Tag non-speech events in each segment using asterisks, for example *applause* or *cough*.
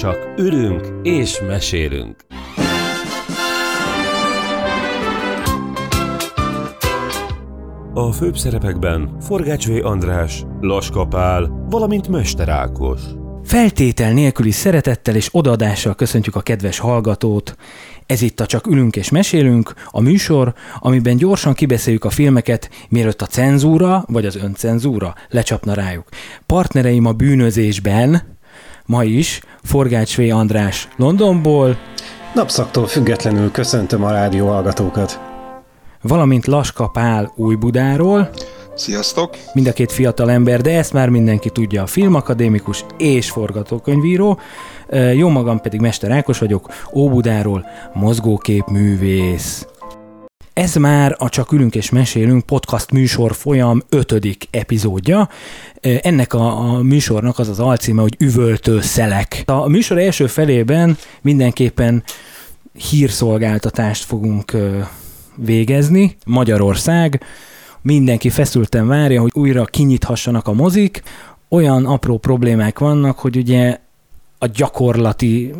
Csak ülünk és mesélünk. A főbb szerepekben Forgács V. András, Laska Pál, valamint Mester Ákos. Feltétel nélküli szeretettel és odaadással köszöntjük a kedves hallgatót. Ez itt a Csak ülünk és mesélünk, a műsor, amiben gyorsan kibeszéljük a filmeket, mielőtt a cenzúra vagy az öncenzúra lecsapna rájuk. Partnereim a bűnözésben, ma is Forgács V. András Londonból, Napszaktól függetlenül köszöntöm a rádió hallgatókat. valamint Laska Pál Újbudáról, Sziasztok! mind a két fiatal ember, de ezt már mindenki tudja, a filmakadémikus és forgatókönyvíró. Jó magam pedig Mester Ákos vagyok, Óbudáról mozgóképművész. Ez már a Csak ülünk és mesélünk podcast műsor folyam ötödik epizódja. Ennek a, a műsornak az az alcíme, hogy Üvöltő szelek. A műsor első felében mindenképpen hírszolgáltatást fogunk végezni. Magyarország, mindenki feszülten várja, hogy újra kinyithassanak a mozik. Olyan apró problémák vannak, hogy ugye a gyakorlati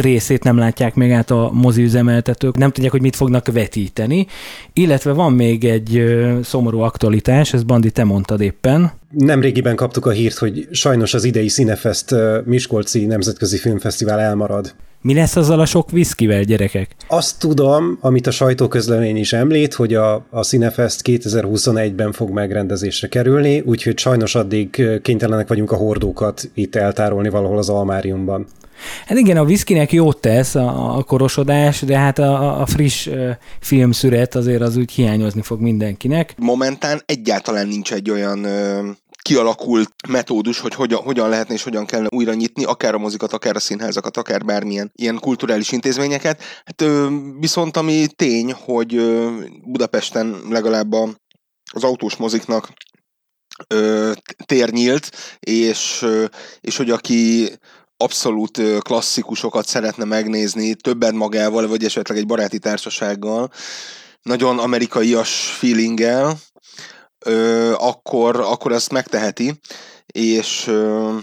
részét nem látják még át a moziüzemeltetők, nem tudják, hogy mit fognak vetíteni, illetve van még egy szomorú aktualitás, ezt Bandi, te mondtad éppen, Nemrégiben kaptuk a hírt, hogy sajnos az idei Cinefest Miskolci Nemzetközi Filmfesztivál elmarad. Mi lesz azzal a sok viszkivel, gyerekek? Azt tudom, amit a sajtóközlemény is említ, hogy a, a Cinefest 2021-ben fog megrendezésre kerülni, úgyhogy sajnos addig kénytelenek vagyunk a hordókat itt eltárolni valahol az almáriumban. Hát igen, a viszkinek jót tesz a, a korosodás, de hát a, a friss filmszüret azért az úgy hiányozni fog mindenkinek. Momentán egyáltalán nincs egy olyan kialakult metódus, hogy hogyan, hogyan lehetne és hogyan kellene újra nyitni, akár a mozikat, akár a színházakat, akár bármilyen ilyen kulturális intézményeket. Hát viszont ami tény, hogy Budapesten legalább az autós moziknak ö, tér nyílt, és, és hogy aki abszolút klasszikusokat szeretne megnézni többet magával, vagy esetleg egy baráti társasággal, nagyon amerikaias feelinggel, ö, akkor, akkor ezt megteheti, és ö,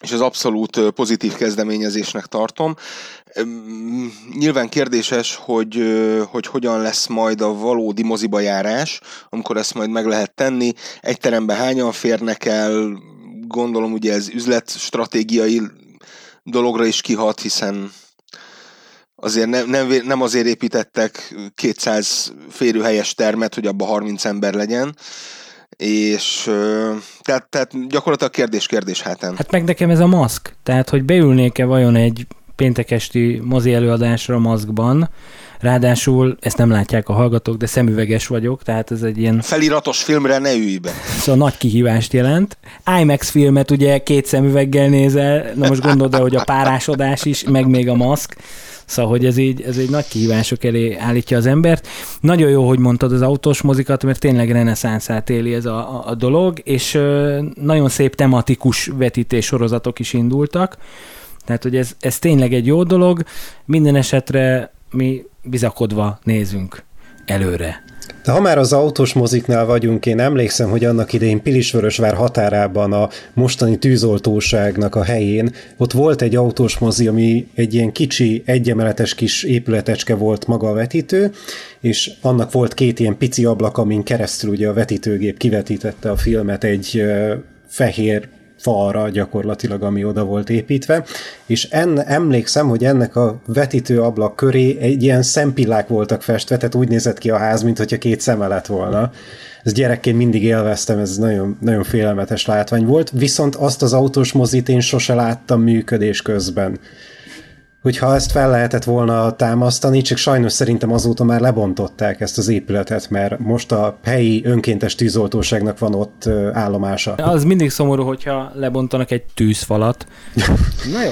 és ez abszolút pozitív kezdeményezésnek tartom. Nyilván kérdéses, hogy, hogy hogyan lesz majd a valódi moziba járás, amikor ezt majd meg lehet tenni. Egy terembe hányan férnek el, gondolom ugye ez üzletstratégiai dologra is kihat, hiszen azért nem, nem, nem azért építettek 200 férőhelyes termet, hogy abban 30 ember legyen, és tehát, tehát gyakorlatilag kérdés-kérdés hátán. Hát meg nekem ez a maszk. Tehát, hogy beülnék-e vajon egy péntekesti mozi előadásra maszkban, ráadásul ezt nem látják a hallgatók, de szemüveges vagyok, tehát ez egy ilyen Feliratos filmre ne ülj be. szóval nagy kihívást jelent. IMAX filmet ugye két szemüveggel nézel, na most gondold el, hogy a párásodás is, meg még a maszk, Szóval, hogy ez így, ez egy nagy kihívások elé állítja az embert. Nagyon jó, hogy mondtad az autós mozikat, mert tényleg reneszánszát éli ez a, a, a dolog, és nagyon szép tematikus vetítés sorozatok is indultak. Tehát, hogy ez, ez tényleg egy jó dolog. Minden esetre mi bizakodva nézünk előre. De ha már az autós moziknál vagyunk, én emlékszem, hogy annak idején Pilisvörösvár határában a mostani tűzoltóságnak a helyén, ott volt egy autós mozi, ami egy ilyen kicsi, egyemeletes kis épületecske volt maga a vetítő, és annak volt két ilyen pici ablak, amin keresztül ugye a vetítőgép kivetítette a filmet egy fehér falra gyakorlatilag, ami oda volt építve, és en, emlékszem, hogy ennek a vetítő ablak köré egy ilyen szempillák voltak festve, tehát úgy nézett ki a ház, mint hogyha két szeme lett volna. Ez gyerekként mindig élveztem, ez nagyon, nagyon félelmetes látvány volt, viszont azt az autós mozit én sose láttam működés közben. Hogyha ezt fel lehetett volna támasztani, csak sajnos szerintem azóta már lebontották ezt az épületet, mert most a helyi önkéntes tűzoltóságnak van ott állomása. Az mindig szomorú, hogyha lebontanak egy tűzfalat. *laughs* Na jó.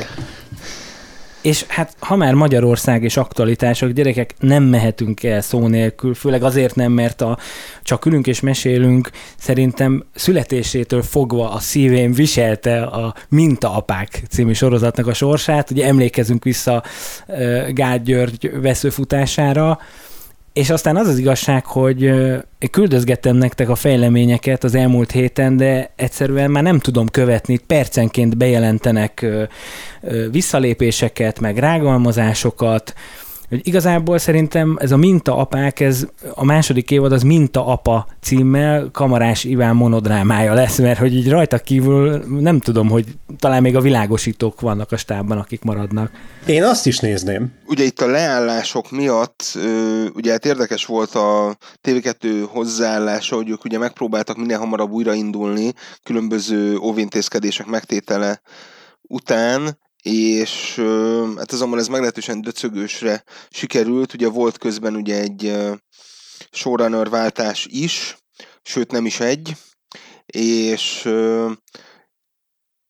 És hát, ha már Magyarország és aktualitások, gyerekek, nem mehetünk el szó nélkül, főleg azért nem, mert a csak ülünk és mesélünk, szerintem születésétől fogva a szívém viselte a Mintaapák című sorozatnak a sorsát. Ugye emlékezünk vissza Gál György veszőfutására, és aztán az az igazság, hogy küldözgettem nektek a fejleményeket az elmúlt héten, de egyszerűen már nem tudom követni, percenként bejelentenek visszalépéseket, meg rágalmazásokat, hogy igazából szerintem ez a Minta apák, ez a második évad az Minta apa címmel Kamarás Iván monodrámája lesz, mert hogy így rajta kívül nem tudom, hogy talán még a világosítók vannak a stábban, akik maradnak. Én azt is nézném. Ugye itt a leállások miatt, ugye hát érdekes volt a TV2 hozzáállása, hogy ők ugye megpróbáltak minél hamarabb újraindulni különböző óvintézkedések megtétele után, és hát azonban ez meglehetősen döcögősre sikerült, ugye volt közben ugye egy showrunner váltás is, sőt nem is egy, és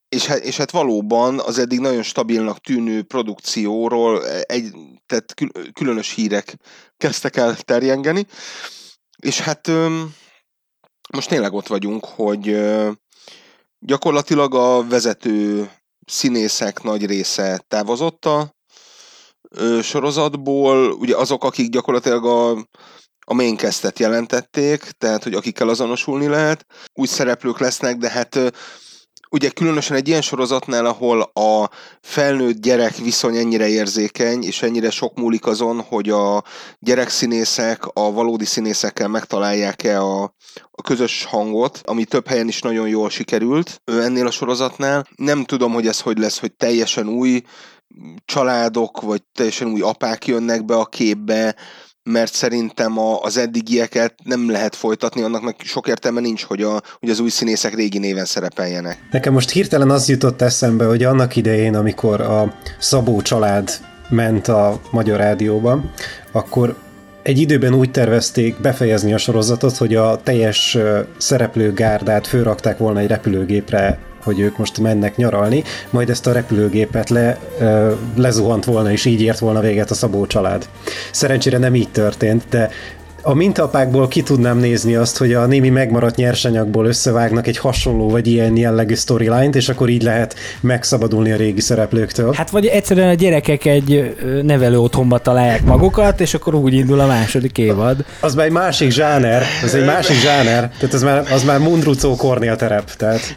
és hát, és hát valóban az eddig nagyon stabilnak tűnő produkcióról egy, tehát különös hírek kezdtek el terjengeni, és hát most tényleg ott vagyunk, hogy gyakorlatilag a vezető színészek nagy része távozott a ö, sorozatból, ugye azok, akik gyakorlatilag a, a main jelentették, tehát hogy akikkel azonosulni lehet, új szereplők lesznek, de hát ugye különösen egy ilyen sorozatnál, ahol a felnőtt gyerek viszony ennyire érzékeny, és ennyire sok múlik azon, hogy a gyerekszínészek a valódi színészekkel megtalálják-e a, a közös hangot, ami több helyen is nagyon jól sikerült ennél a sorozatnál. Nem tudom, hogy ez hogy lesz, hogy teljesen új családok, vagy teljesen új apák jönnek be a képbe, mert szerintem a, az eddigieket nem lehet folytatni, annak meg sok értelme nincs, hogy, a, hogy az új színészek régi néven szerepeljenek. Nekem most hirtelen az jutott eszembe, hogy annak idején, amikor a Szabó család ment a Magyar Rádióban, akkor egy időben úgy tervezték befejezni a sorozatot, hogy a teljes szereplőgárdát főrakták volna egy repülőgépre hogy ők most mennek nyaralni, majd ezt a repülőgépet le, lezuhant volna, és így ért volna véget a Szabó család. Szerencsére nem így történt, de a mintapákból ki tudnám nézni azt, hogy a némi megmaradt nyersanyagból összevágnak egy hasonló vagy ilyen jellegű storyline-t, és akkor így lehet megszabadulni a régi szereplőktől. Hát vagy egyszerűen a gyerekek egy nevelő otthonba találják magukat, és akkor úgy indul a második évad. Az már egy másik zsáner, az egy másik zsáner, tehát az már, az már Mundrucó Kornél terep, tehát...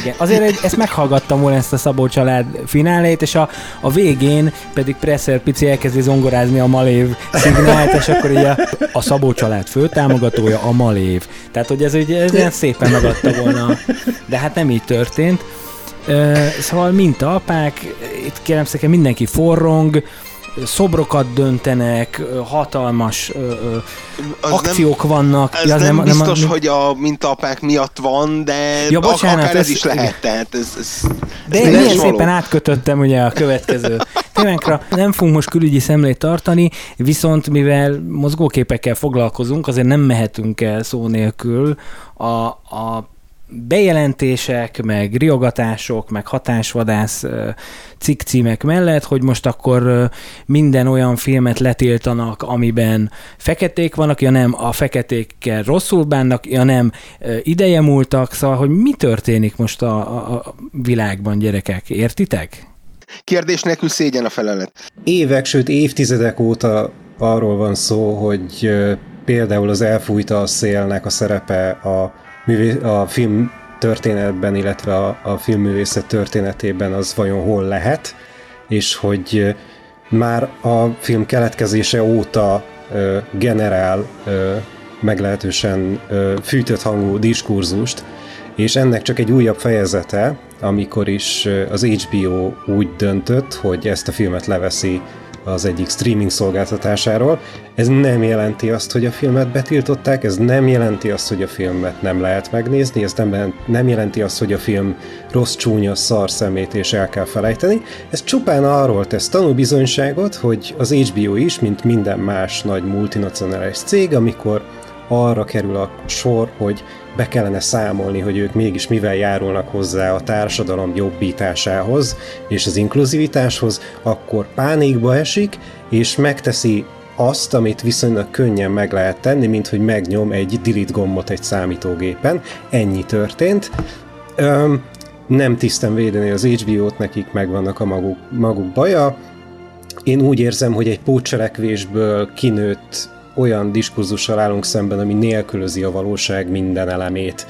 Igen, azért egy, ezt meghallgattam volna ezt a Szabó család finálét, és a, a végén pedig Presser Pici elkezdi zongorázni a Malév szignált, és akkor így a, a Szabó család főtámogatója a Malév. Tehát, hogy ez, ugye, ez ilyen szépen megadta volna, de hát nem így történt. Szóval minta apák, itt kérem szépen mindenki forrong, szobrokat döntenek, hatalmas ö, ö, akciók nem, vannak. Ez ja, nem, nem biztos, nem, hogy a mintapák miatt van, de ja, bocsánat, akár ez, ez is lehet. Tehát ez, ez, de én ilyen szépen átkötöttem ugye a következő témánkra. Nem fogunk most külügyi szemlét tartani, viszont mivel mozgóképekkel foglalkozunk, azért nem mehetünk el szó nélkül a, a bejelentések, meg riogatások, meg hatásvadász cikkcímek mellett, hogy most akkor minden olyan filmet letiltanak, amiben feketék vannak, ja nem, a feketékkel rosszul bánnak, ja nem, ideje múltak, szóval, hogy mi történik most a, a, a világban, gyerekek, értitek? Kérdés nélkül szégyen a felelet. Évek, sőt évtizedek óta arról van szó, hogy például az elfújta a szélnek a szerepe a a film történetben, illetve a, a filmművészet történetében az vajon hol lehet, és hogy már a film keletkezése óta ö, generál ö, meglehetősen ö, fűtött hangú diskurzust, és ennek csak egy újabb fejezete, amikor is az HBO úgy döntött, hogy ezt a filmet leveszi az egyik streaming szolgáltatásáról. Ez nem jelenti azt, hogy a filmet betiltották, ez nem jelenti azt, hogy a filmet nem lehet megnézni, ez nem, nem jelenti azt, hogy a film rossz, csúnya, szar szemét és el kell felejteni. Ez csupán arról tesz tanúbizonyságot, hogy az HBO is, mint minden más nagy multinacionális cég, amikor arra kerül a sor, hogy be kellene számolni, hogy ők mégis mivel járulnak hozzá a társadalom jobbításához és az inkluzivitáshoz, akkor pánikba esik, és megteszi azt, amit viszonylag könnyen meg lehet tenni, mint hogy megnyom egy delete gombot egy számítógépen. Ennyi történt. Öm, nem tisztem védeni az HBO-t, nekik megvannak a maguk, maguk baja. Én úgy érzem, hogy egy pótcselekvésből kinőtt olyan diskurzussal állunk szemben, ami nélkülözi a valóság minden elemét,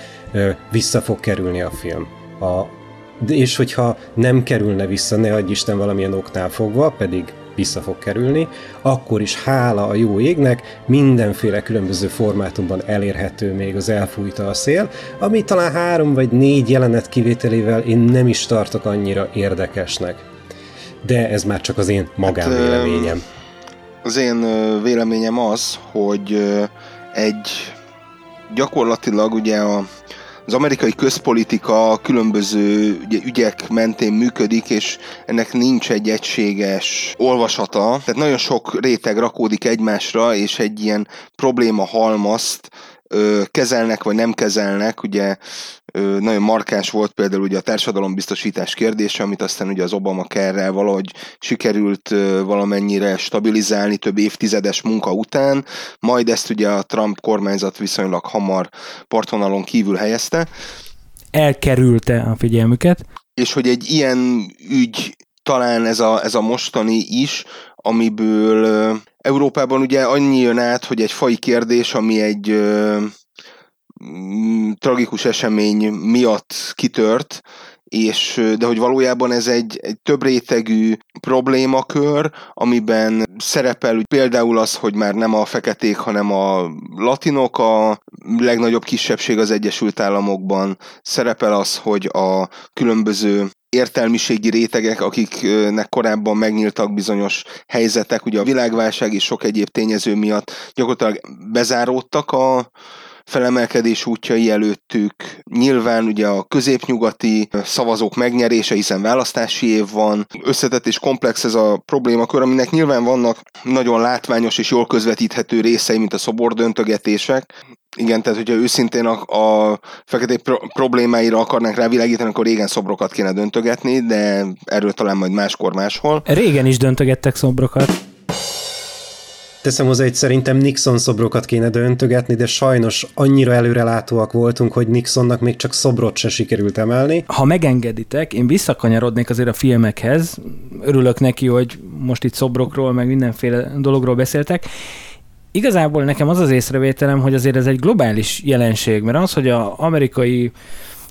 vissza fog kerülni a film. A, és hogyha nem kerülne vissza, ne adj Isten valamilyen oknál fogva, pedig vissza fog kerülni, akkor is hála a jó égnek mindenféle különböző formátumban elérhető még az elfújta a szél, ami talán három vagy négy jelenet kivételével én nem is tartok annyira érdekesnek. De ez már csak az én magánvéleményem. Hát, az én véleményem az, hogy egy gyakorlatilag ugye a az amerikai közpolitika különböző ugye, ügyek mentén működik, és ennek nincs egy egységes olvasata. Tehát nagyon sok réteg rakódik egymásra, és egy ilyen probléma halmazt ö, kezelnek vagy nem kezelnek, ugye ö, nagyon markáns volt például ugye a társadalombiztosítás kérdése, amit aztán ugye az Obama kerrel valahogy sikerült ö, valamennyire stabilizálni több évtizedes munka után, majd ezt ugye a Trump kormányzat viszonylag hamar partvonalon kívül helyezte. Elkerülte a figyelmüket. És hogy egy ilyen ügy talán ez a, ez a mostani is, amiből Európában ugye annyi jön át, hogy egy fai kérdés, ami egy mm, tragikus esemény miatt kitört, és, de hogy valójában ez egy, egy több rétegű problémakör, amiben szerepel például az, hogy már nem a feketék, hanem a latinok a legnagyobb kisebbség az Egyesült Államokban, szerepel az, hogy a különböző értelmiségi rétegek, akiknek korábban megnyíltak bizonyos helyzetek, ugye a világválság és sok egyéb tényező miatt gyakorlatilag bezáródtak a felemelkedés útjai előttük. Nyilván ugye a középnyugati szavazók megnyerése, hiszen választási év van. Összetett és komplex ez a problémakör, aminek nyilván vannak nagyon látványos és jól közvetíthető részei, mint a szobordöntögetések. Igen, tehát hogyha őszintén a, a fekete pro- problémáira akarnánk rávilágítani, akkor régen szobrokat kéne döntögetni, de erről talán majd máskor máshol. Régen is döntögettek szobrokat. Teszem hozzá, hogy szerintem Nixon szobrokat kéne döntögetni, de sajnos annyira előrelátóak voltunk, hogy Nixonnak még csak szobrot se sikerült emelni. Ha megengeditek, én visszakanyarodnék azért a filmekhez. Örülök neki, hogy most itt szobrokról, meg mindenféle dologról beszéltek. Igazából nekem az az észrevételem, hogy azért ez egy globális jelenség, mert az, hogy az amerikai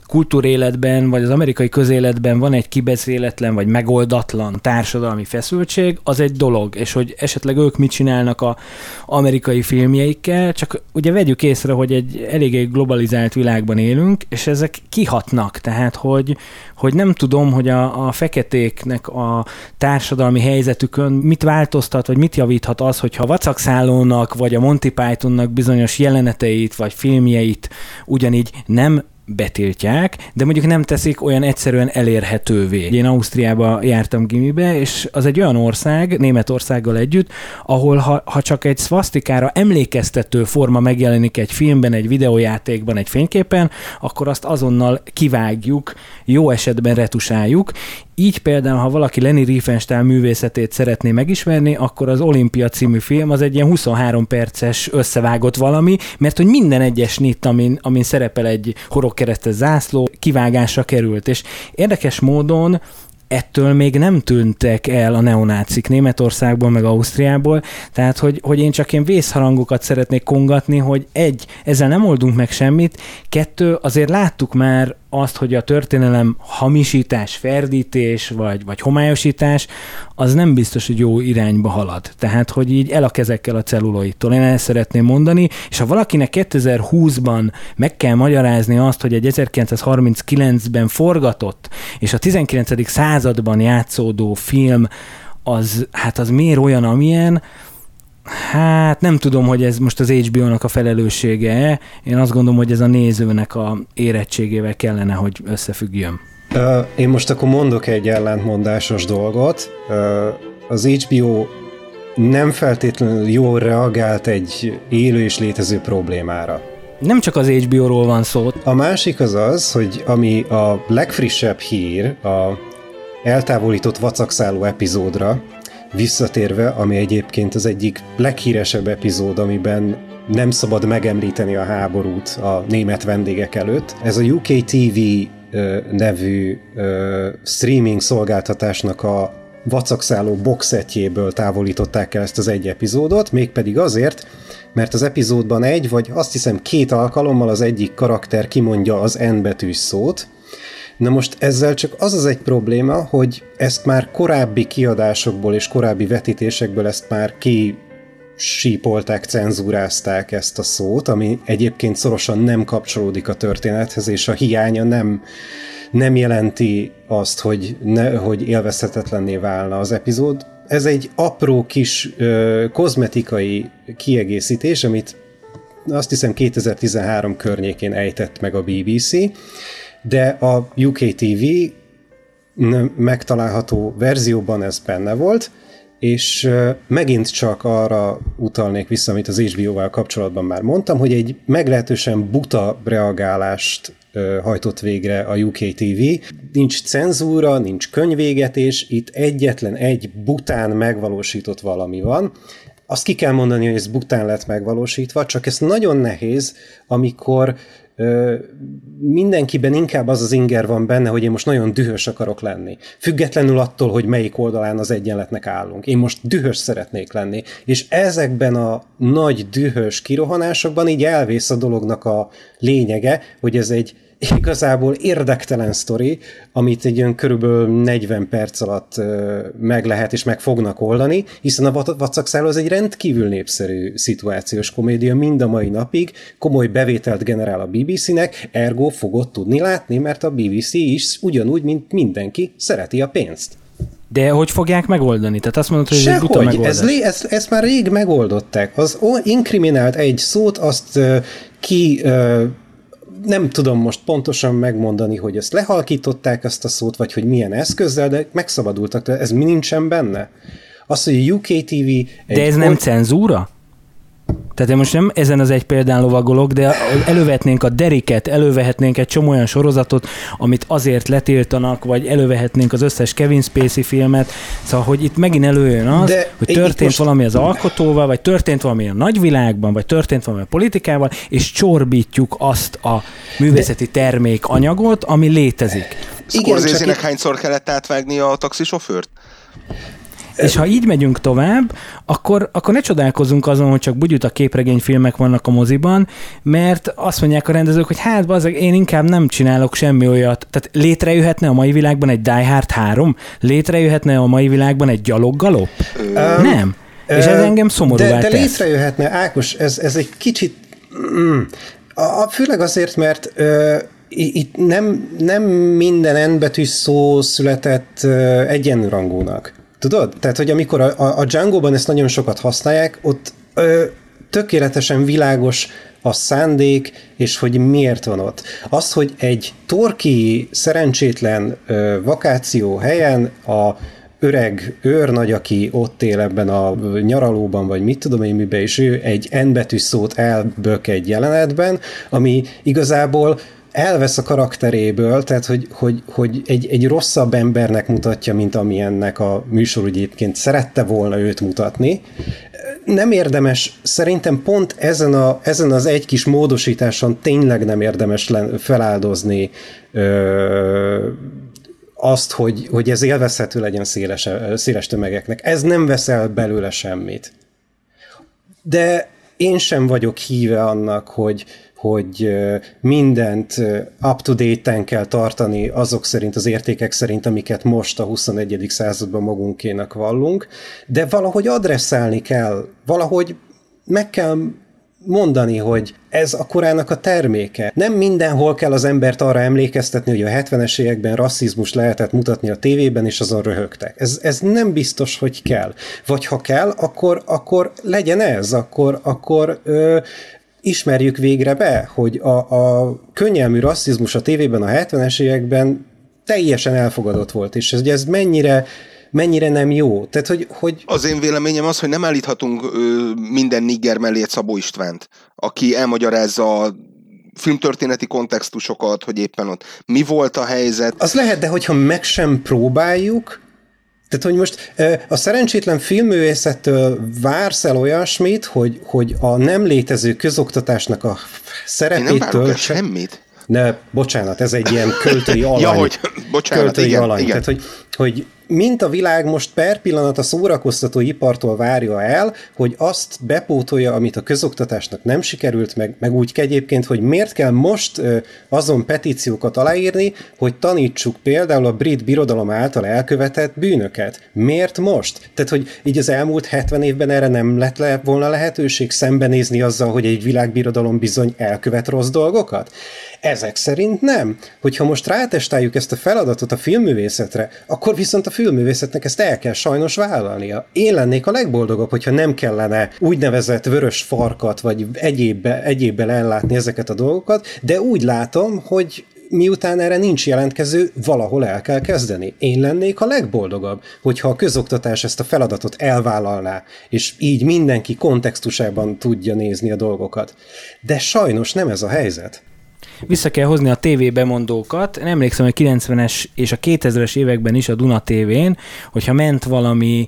kultúréletben, vagy az amerikai közéletben van egy kibeszéletlen, vagy megoldatlan társadalmi feszültség, az egy dolog, és hogy esetleg ők mit csinálnak a amerikai filmjeikkel, csak ugye vegyük észre, hogy egy eléggé globalizált világban élünk, és ezek kihatnak, tehát hogy, hogy nem tudom, hogy a, a feketéknek a társadalmi helyzetükön mit változtat, vagy mit javíthat az, hogyha a Vacakszállónak, vagy a Monty Pythonnak bizonyos jeleneteit, vagy filmjeit ugyanígy nem betiltják, de mondjuk nem teszik olyan egyszerűen elérhetővé. Én Ausztriába jártam gimibe, és az egy olyan ország, Németországgal együtt, ahol ha, ha csak egy szvasztikára emlékeztető forma megjelenik egy filmben, egy videójátékban, egy fényképen, akkor azt azonnal kivágjuk, jó esetben retusáljuk, így például, ha valaki Lenny Riefenstahl művészetét szeretné megismerni, akkor az Olimpia című film az egy ilyen 23 perces összevágott valami, mert hogy minden egyes nit, amin, amin szerepel egy horogkeresztes zászló, kivágásra került. És érdekes módon ettől még nem tűntek el a neonácik Németországból, meg Ausztriából, tehát hogy, hogy én csak én vészharangokat szeretnék kongatni, hogy egy, ezzel nem oldunk meg semmit, kettő, azért láttuk már azt, hogy a történelem hamisítás, ferdítés vagy, vagy homályosítás, az nem biztos, hogy jó irányba halad. Tehát, hogy így el a kezekkel a celluloidtól. Én ezt szeretném mondani, és ha valakinek 2020-ban meg kell magyarázni azt, hogy egy 1939-ben forgatott, és a 19. században játszódó film, az, hát az miért olyan, amilyen, Hát nem tudom, hogy ez most az HBO-nak a felelőssége Én azt gondolom, hogy ez a nézőnek a érettségével kellene, hogy összefüggjön. Én most akkor mondok egy ellentmondásos dolgot. Az HBO nem feltétlenül jól reagált egy élő és létező problémára. Nem csak az HBO-ról van szó. A másik az az, hogy ami a legfrissebb hír, a eltávolított vacakszálló epizódra, visszatérve, ami egyébként az egyik leghíresebb epizód, amiben nem szabad megemlíteni a háborút a német vendégek előtt. Ez a UK TV nevű streaming szolgáltatásnak a vacakszálló boxetjéből távolították el ezt az egy epizódot, mégpedig azért, mert az epizódban egy, vagy azt hiszem két alkalommal az egyik karakter kimondja az N betűs szót, Na most ezzel csak az az egy probléma, hogy ezt már korábbi kiadásokból és korábbi vetítésekből ezt már ki sípolták, cenzúrázták ezt a szót, ami egyébként szorosan nem kapcsolódik a történethez, és a hiánya nem, nem jelenti azt, hogy, ne, hogy élvezhetetlenné válna az epizód. Ez egy apró kis ö, kozmetikai kiegészítés, amit azt hiszem 2013 környékén ejtett meg a BBC, de a UKTV megtalálható verzióban ez benne volt, és megint csak arra utalnék vissza, amit az HBO-val kapcsolatban már mondtam, hogy egy meglehetősen buta reagálást hajtott végre a UKTV. Nincs cenzúra, nincs könyvégetés, itt egyetlen egy bután megvalósított valami van. Azt ki kell mondani, hogy ez bután lett megvalósítva, csak ez nagyon nehéz, amikor mindenkiben inkább az az inger van benne, hogy én most nagyon dühös akarok lenni. Függetlenül attól, hogy melyik oldalán az egyenletnek állunk. Én most dühös szeretnék lenni. És ezekben a nagy dühös kirohanásokban így elvész a dolognak a lényege, hogy ez egy igazából érdektelen sztori, amit egy olyan körülbelül 40 perc alatt meg lehet és meg fognak oldani, hiszen a Vacakszálló az egy rendkívül népszerű szituációs komédia mind a mai napig, komoly bevételt generál a BBC-nek, ergo fogod tudni látni, mert a BBC is ugyanúgy, mint mindenki, szereti a pénzt. De hogy fogják megoldani? Tehát azt mondod, hogy Sehogy. ez egy buta megoldás. Ez, ez, ezt már rég megoldották. Az inkriminált egy szót, azt uh, ki uh, nem tudom most pontosan megmondani, hogy ezt lehalkították ezt a szót, vagy hogy milyen eszközzel, de megszabadultak. De ez mi nincsen benne? Az, hogy a UKTV... De ez nem cenzúra? Tehát én most nem ezen az egy példán lovagolok, de elővetnénk a Deriket, elővehetnénk egy csomó olyan sorozatot, amit azért letiltanak, vagy elővehetnénk az összes Kevin Spacey filmet, szóval, hogy itt megint előjön az, de hogy történt most... valami az alkotóval, vagy történt valami a nagyvilágban, vagy történt valami a politikával, és csorbítjuk azt a művészeti termék anyagot, ami létezik. Scorsese-nek hányszor kellett átvágni a taxisofőrt? És ha így megyünk tovább, akkor, akkor ne csodálkozunk azon, hogy csak bugyuta képregényfilmek vannak a moziban, mert azt mondják a rendezők, hogy hát bazeg, én inkább nem csinálok semmi olyat. Tehát létrejöhetne a mai világban egy Die Hard 3? Létrejöhetne a mai világban egy gyaloggalop? Um, nem. És ez engem szomorúvá De, de létrejöhetne, Ákos, ez, ez egy kicsit... Mm, a, főleg azért, mert ö, itt nem, nem minden N betű szó született egyenrangúnak. Tudod? Tehát, hogy amikor a, a, Django-ban ezt nagyon sokat használják, ott ö, tökéletesen világos a szándék, és hogy miért van ott. Az, hogy egy torki, szerencsétlen ö, vakáció helyen a öreg őrnagy, aki ott él ebben a nyaralóban, vagy mit tudom én miben, és ő egy N betű szót elbök egy jelenetben, ami igazából elvesz a karakteréből, tehát hogy, hogy, hogy egy, egy rosszabb embernek mutatja, mint amilyennek a műsor egyébként szerette volna őt mutatni. Nem érdemes, szerintem pont ezen, a, ezen az egy kis módosításon tényleg nem érdemes feláldozni ö, azt, hogy, hogy ez élvezhető legyen széles, széles tömegeknek. Ez nem veszel belőle semmit. De én sem vagyok híve annak, hogy, hogy mindent up-to-date-en kell tartani azok szerint, az értékek szerint, amiket most a 21. században magunkénak vallunk, de valahogy adresszálni kell, valahogy meg kell mondani, hogy ez a korának a terméke. Nem mindenhol kell az embert arra emlékeztetni, hogy a 70-es években rasszizmus lehetett mutatni a tévében, és azon röhögtek. Ez, ez nem biztos, hogy kell. Vagy ha kell, akkor, akkor legyen ez, akkor, akkor ö, ismerjük végre be, hogy a, a könnyelmű rasszizmus a tévében a 70-es években teljesen elfogadott volt, és ez, ez mennyire mennyire nem jó. Tehát, hogy, hogy... Az én véleményem az, hogy nem állíthatunk ö, minden nigger mellé egy Szabó Istvánt, aki elmagyarázza a filmtörténeti kontextusokat, hogy éppen ott mi volt a helyzet. Az lehet, de hogyha meg sem próbáljuk, tehát, hogy most a szerencsétlen filmművészettől vársz el olyasmit, hogy, hogy a nem létező közoktatásnak a szerepét Én nem semmit. Ne, bocsánat, ez egy ilyen költői *laughs* alany. ja, hogy, bocsánat, költői igen, alany. igen. Tehát, hogy, hogy mint a világ most per pillanat a szórakoztató ipartól várja el, hogy azt bepótolja, amit a közoktatásnak nem sikerült, meg, meg úgy egyébként, hogy miért kell most azon petíciókat aláírni, hogy tanítsuk például a brit birodalom által elkövetett bűnöket. Miért most? Tehát, hogy így az elmúlt 70 évben erre nem lett le volna lehetőség szembenézni azzal, hogy egy világbirodalom bizony elkövet rossz dolgokat? Ezek szerint nem. Hogyha most rátestáljuk ezt a feladatot a filmművészetre, akkor viszont a filmművészetnek ezt el kell sajnos vállalnia. Én lennék a legboldogabb, hogyha nem kellene úgynevezett vörös farkat, vagy egyébbe, egyébbel ellátni ezeket a dolgokat, de úgy látom, hogy miután erre nincs jelentkező, valahol el kell kezdeni. Én lennék a legboldogabb, hogyha a közoktatás ezt a feladatot elvállalná, és így mindenki kontextusában tudja nézni a dolgokat. De sajnos nem ez a helyzet. Vissza kell hozni a TV bemondókat. Én emlékszem, hogy 90-es és a 2000-es években is a Duna TV-n, hogyha ment valami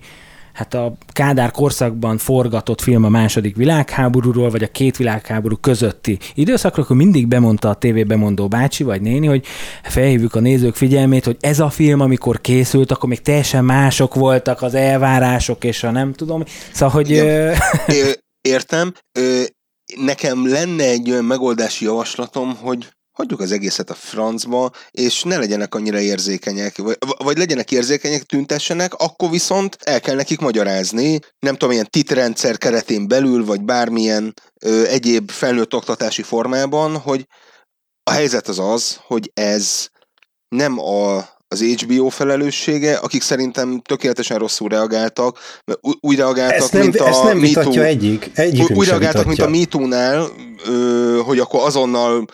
hát a Kádár korszakban forgatott film a második világháborúról, vagy a két világháború közötti időszakról, akkor mindig bemondta a TV bemondó bácsi vagy néni, hogy felhívjuk a nézők figyelmét, hogy ez a film, amikor készült, akkor még teljesen mások voltak az elvárások, és a nem tudom. Szóval, hogy... Igen. *laughs* Értem nekem lenne egy olyan megoldási javaslatom, hogy hagyjuk az egészet a francba, és ne legyenek annyira érzékenyek, vagy, vagy legyenek érzékenyek, tüntessenek, akkor viszont el kell nekik magyarázni, nem tudom, ilyen titrendszer keretén belül, vagy bármilyen ö, egyéb felnőtt oktatási formában, hogy a helyzet az az, hogy ez nem a az HBO felelőssége, akik szerintem tökéletesen rosszul reagáltak, úgy reagáltak, ezt nem, mint a ezt nem vitatja egyik, egyik úgy reagáltak, vitatja. mint a MeToo-nál, hogy akkor azonnal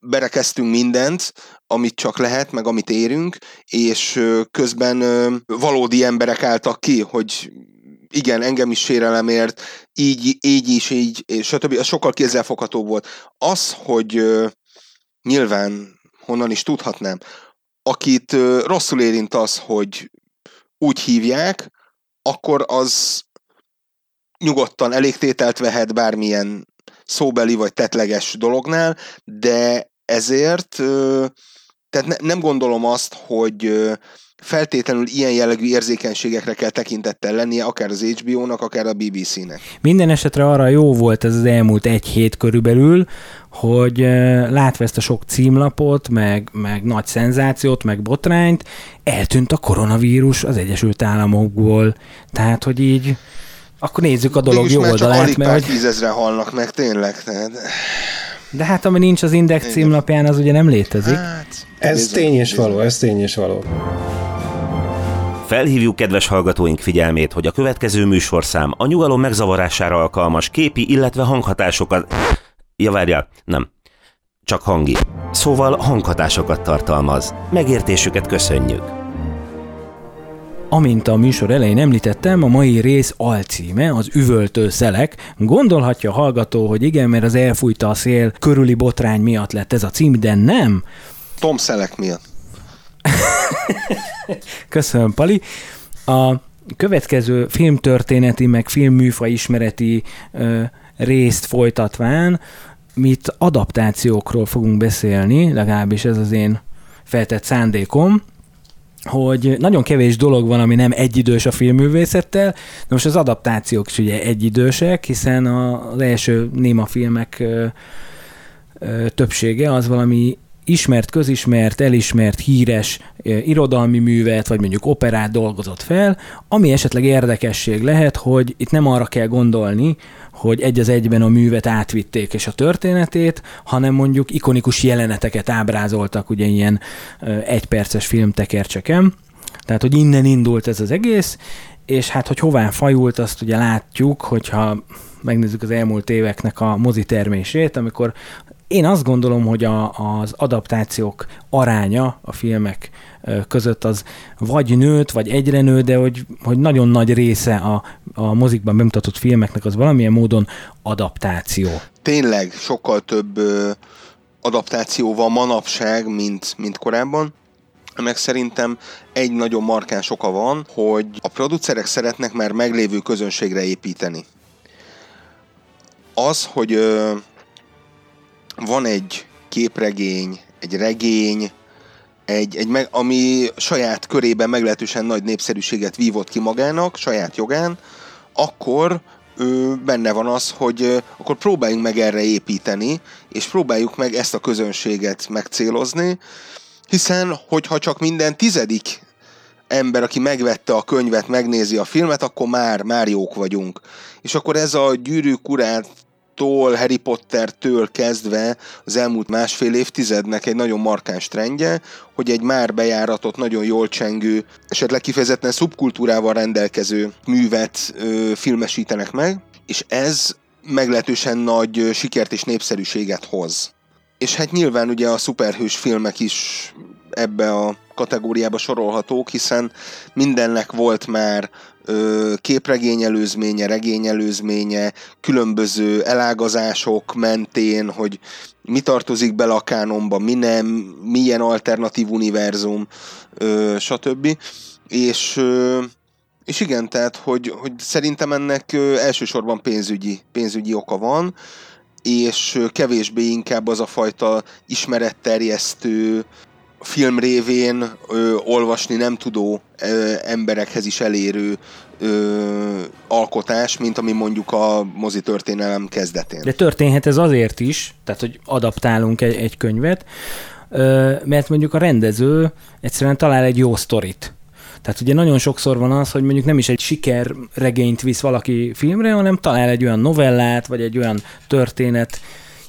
berekeztünk mindent, amit csak lehet, meg amit érünk, és közben valódi emberek álltak ki, hogy igen, engem is sérelemért, így, így is, így, és stb. Az sokkal kézzelfoghatóbb volt. Az, hogy nyilván honnan is tudhatnám, akit rosszul érint az, hogy úgy hívják, akkor az nyugodtan elégtételt vehet bármilyen szóbeli vagy tetleges dolognál, de ezért tehát ne, nem gondolom azt, hogy feltétlenül ilyen jellegű érzékenységekre kell tekintettel lennie, akár az HBO-nak, akár a BBC-nek. Minden esetre arra jó volt ez az elmúlt egy hét körülbelül, hogy látva ezt a sok címlapot, meg, meg nagy szenzációt, meg botrányt, eltűnt a koronavírus az Egyesült Államokból. Tehát, hogy így akkor nézzük a dolog Mégis jó oldalát. Mert hogy... tízezre halnak meg, tényleg. Tehát... De hát ami nincs az Index címlapján, az ugye nem létezik. Hát, ez tény és való, ez tény és való. Felhívjuk kedves hallgatóink figyelmét, hogy a következő műsorszám a nyugalom megzavarására alkalmas képi, illetve hanghatásokat... Ja, várjál, nem. Csak hangi. Szóval hanghatásokat tartalmaz. Megértésüket köszönjük. Amint a műsor elején említettem, a mai rész alcíme az üvöltő szelek. Gondolhatja a hallgató, hogy igen, mert az elfújta a szél körüli botrány miatt lett ez a cím, de nem. Tom Szelek miatt. *laughs* Köszönöm, Pali. A következő filmtörténeti, meg filmműfa ismereti ö, részt folytatván, mit adaptációkról fogunk beszélni, legalábbis ez az én feltett szándékom hogy nagyon kevés dolog van, ami nem egyidős a filmművészettel. De most az adaptációk is ugye egyidősek, hiszen az első néma filmek többsége az valami ismert, közismert, elismert, híres irodalmi művet, vagy mondjuk operát dolgozott fel, ami esetleg érdekesség lehet, hogy itt nem arra kell gondolni, hogy egy az egyben a művet átvitték és a történetét, hanem mondjuk ikonikus jeleneteket ábrázoltak ugye ilyen egyperces filmtekercseken. Tehát, hogy innen indult ez az egész, és hát, hogy hová fajult, azt ugye látjuk, hogyha megnézzük az elmúlt éveknek a mozi termését, amikor én azt gondolom, hogy a, az adaptációk aránya a filmek között az vagy nőtt, vagy egyre nő, de hogy, hogy nagyon nagy része a, a mozikban bemutatott filmeknek az valamilyen módon adaptáció. Tényleg sokkal több adaptáció van manapság, mint, mint korábban meg szerintem egy nagyon markáns oka van, hogy a producerek szeretnek már meglévő közönségre építeni. Az, hogy van egy képregény, egy regény, egy, egy meg, ami saját körében meglehetősen nagy népszerűséget vívott ki magának, saját jogán, akkor ö, benne van az, hogy akkor próbáljunk meg erre építeni, és próbáljuk meg ezt a közönséget megcélozni, hiszen hogyha csak minden tizedik ember, aki megvette a könyvet, megnézi a filmet, akkor már, már jók vagyunk. És akkor ez a gyűrűk urát tól, Harry Pottertől kezdve az elmúlt másfél évtizednek egy nagyon markáns trendje, hogy egy már bejáratott, nagyon jól csengő, esetleg kifejezetten szubkultúrával rendelkező művet ö, filmesítenek meg, és ez meglehetősen nagy sikert és népszerűséget hoz. És hát nyilván ugye a szuperhős filmek is ebbe a kategóriába sorolhatók, hiszen mindennek volt már képregényelőzménye, regényelőzménye, különböző elágazások mentén, hogy mi tartozik bele a kánonba, mi nem, milyen alternatív univerzum, stb. És és igen, tehát, hogy, hogy szerintem ennek elsősorban pénzügyi, pénzügyi oka van, és kevésbé inkább az a fajta ismeretterjesztő film révén ö, olvasni nem tudó ö, emberekhez is elérő ö, alkotás, mint ami mondjuk a mozi történelem kezdetén. De történhet ez azért is, tehát hogy adaptálunk egy, egy könyvet, ö, mert mondjuk a rendező egyszerűen talál egy jó sztorit. Tehát ugye nagyon sokszor van az, hogy mondjuk nem is egy sikerregényt visz valaki filmre, hanem talál egy olyan novellát, vagy egy olyan történet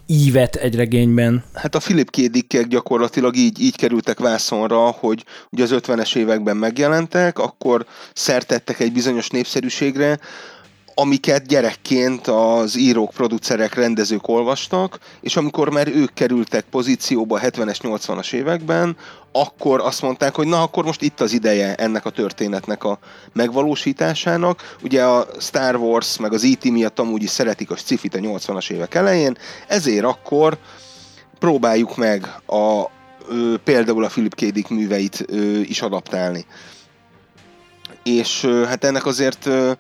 ívet egy regényben. Hát a Philip K. Gyakorlatilag így, így kerültek vászonra, hogy ugye az 50-es években megjelentek, akkor szertettek egy bizonyos népszerűségre, amiket gyerekként az írók, producerek, rendezők olvastak, és amikor már ők kerültek pozícióba a 70-es, 80-as években, akkor azt mondták, hogy na, akkor most itt az ideje ennek a történetnek a megvalósításának. Ugye a Star Wars meg az E.T. miatt amúgy is szeretik a sci-fit a 80-as évek elején, ezért akkor próbáljuk meg a, ö, például a Philip K. Dick műveit ö, is adaptálni. És ö, hát ennek azért ö,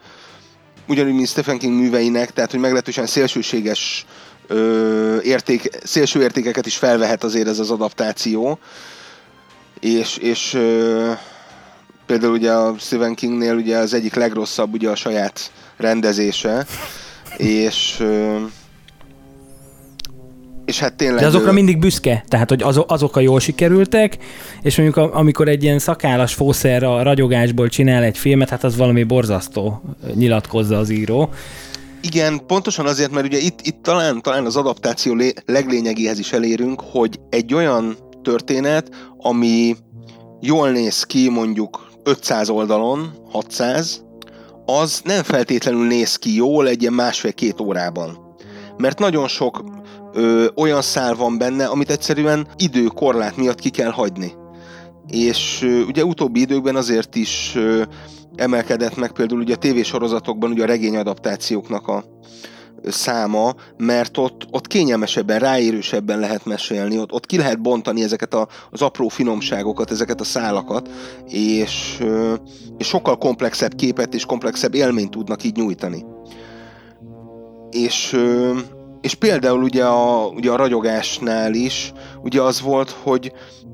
ugyanúgy, mint Stephen King műveinek, tehát hogy meglehetősen szélsőséges ö, érték, szélső értékeket is felvehet azért ez az adaptáció, és, és ö, például ugye a Stephen Kingnél ugye az egyik legrosszabb ugye a saját rendezése, és ö, és hát tényleg... De azokra mindig büszke, tehát hogy azok, azok a jól sikerültek, és mondjuk a, amikor egy ilyen szakállas fószer a ragyogásból csinál egy filmet, hát az valami borzasztó, nyilatkozza az író. Igen, pontosan azért, mert ugye itt, itt talán, talán az adaptáció lé, leglényegéhez is elérünk, hogy egy olyan történet, ami jól néz ki mondjuk 500 oldalon, 600, az nem feltétlenül néz ki jól egy ilyen másfél-két órában. Mert nagyon sok ö, olyan szál van benne, amit egyszerűen időkorlát miatt ki kell hagyni. És ö, ugye utóbbi időkben azért is ö, emelkedett meg például ugye a tévésorozatokban ugye a regényadaptációknak a száma, mert ott, ott kényelmesebben, ráérősebben lehet mesélni, ott, ott ki lehet bontani ezeket a, az apró finomságokat, ezeket a szálakat, és, és sokkal komplexebb képet és komplexebb élményt tudnak így nyújtani. És és például ugye a, ugye a ragyogásnál is, ugye az volt, hogy